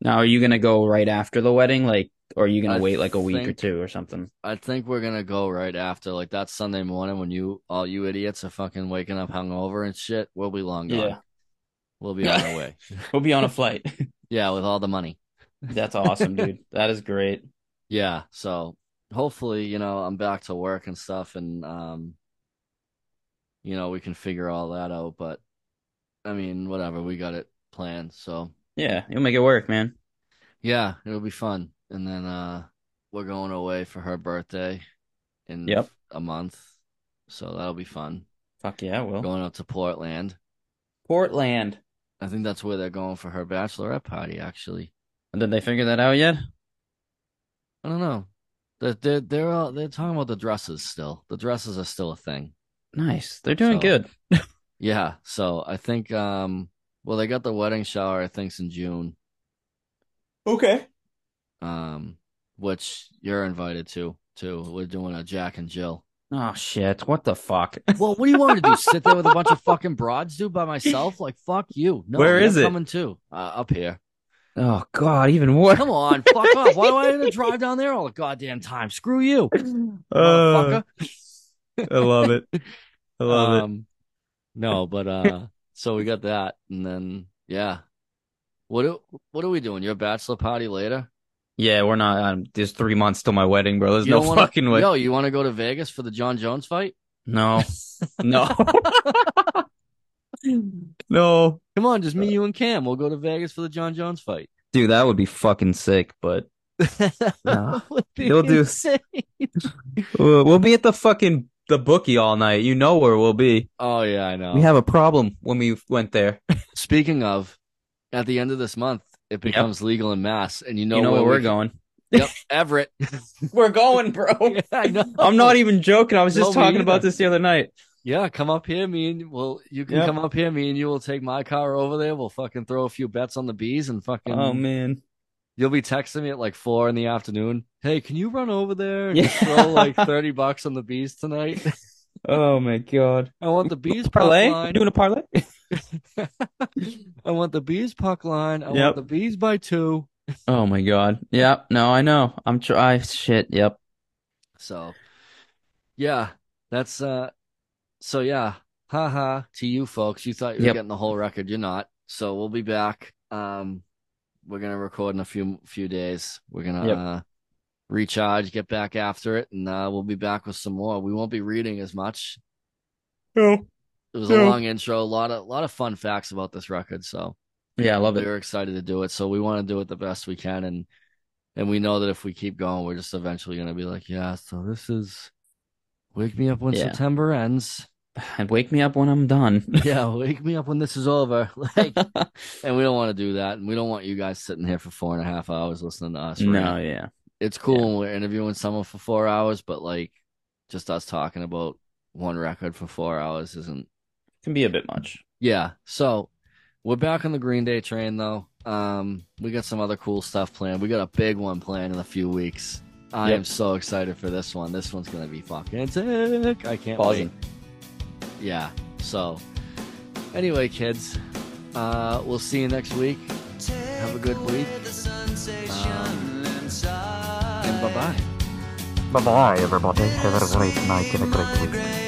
Now, are you gonna go right after the wedding, like, or are you gonna I wait like a week or two or something? I think we're gonna go right after, like that Sunday morning when you, all you idiots, are fucking waking up hungover and shit. We'll be long gone. Yeah. We'll be on our way. We'll be on a flight. Yeah, with all the money. That's awesome, dude. That is great. Yeah, so hopefully, you know, I'm back to work and stuff and um you know, we can figure all that out, but I mean, whatever, we got it planned. So, Yeah, you'll make it work, man. yeah, it'll be fun. And then uh we're going away for her birthday in Yep. a month. So that'll be fun. Fuck yeah, we will. Going up to Portland. Portland. I think that's where they're going for her bachelorette party actually. And did they figure that out yet? I don't know. They're they're they're, all, they're talking about the dresses still. The dresses are still a thing. Nice. They're doing So- good. Yeah, so I think um well they got the wedding shower I think's in June. Okay. Um which you're invited to too. We're doing a Jack and Jill. Oh shit! What the fuck? Well, what do you want me to do? Sit there with a bunch of fucking broads, dude, by myself? Like fuck you. No, Where you're it? coming too. Uh, up here. Oh god, even worse. Come on, fuck off. Why do I have to drive down there all the goddamn time? Screw you. Uh, Motherfucker. I love it. I love it. um, No, but uh, so we got that, and then yeah, what do, what are we doing? Your bachelor party later? Yeah, we're not. Um, there's three months till my wedding, bro. There's You no wanna- fucking way. Yo, you want to go to Vegas for the Jon Jones fight? No, no, no, Come on, just me, you, and Cam. We'll go to Vegas for the Jon Jones fight. dude, that would be fucking sick. But No. Would be You'll do- we'll, we'll be at the fucking the bookie all night. You know where we'll be. Oh yeah, I know. We have a problem when we went there. Speaking of, at the end of this month, it becomes legal in Mass, and you know, you know where where we're we- going. Yep, Everett. We're going, bro. Yeah, I know. I'm not even joking. I was just No, talking about this the other night. Yeah, come up here. Me and well, you can Yep. come up here. Me and you will take my car over there. We'll fucking throw a few bets on the B's and fucking. Oh man. You'll be texting me at like four in the afternoon. Hey, can you run over there and Yeah. throw like thirty bucks on the B's tonight? Oh my god. I want the B's Parlay? line. Doing a parlay? I want the B's puck line. I Yep. want the B's by two. Oh my god. Yep. No, I know. I'm try. Shit. Yep. So, yeah, that's uh. So yeah, haha to you folks. You thought you were Yep. getting the whole record. You're not. So we'll be back. Um, we're gonna record in a few few days. We're gonna Yep. uh recharge, get back after it, and uh, we'll be back with some more. We won't be reading as much. No. It was Yeah. a long intro, a lot of a lot of fun facts about this record. So Yeah, I love we it. We were excited to do it. So we want to do it the best we can, and and we know that if we keep going, we're just eventually gonna be like, yeah. So this is wake me up when Yeah. September ends. And wake me up when I'm done. Yeah, wake me up when this is over. Like, and we don't want to do that, and we don't want you guys sitting here for four and a half hours listening to us. no, yeah. it's cool when we're interviewing someone for four hours, but like just us talking about one record for four hours isn't Can be a bit much. Yeah. So we're back on the Green Day train though. Um, we got some other cool stuff planned. We got a big one planned in a few weeks. I Yep. am so excited for this one. This one's gonna be fucking sick. I can't Pausing. wait. Yeah. So anyway, kids, uh, we'll see you next week. Have a good week. Um, and bye bye. Bye bye, everybody. Have a great night and a great week.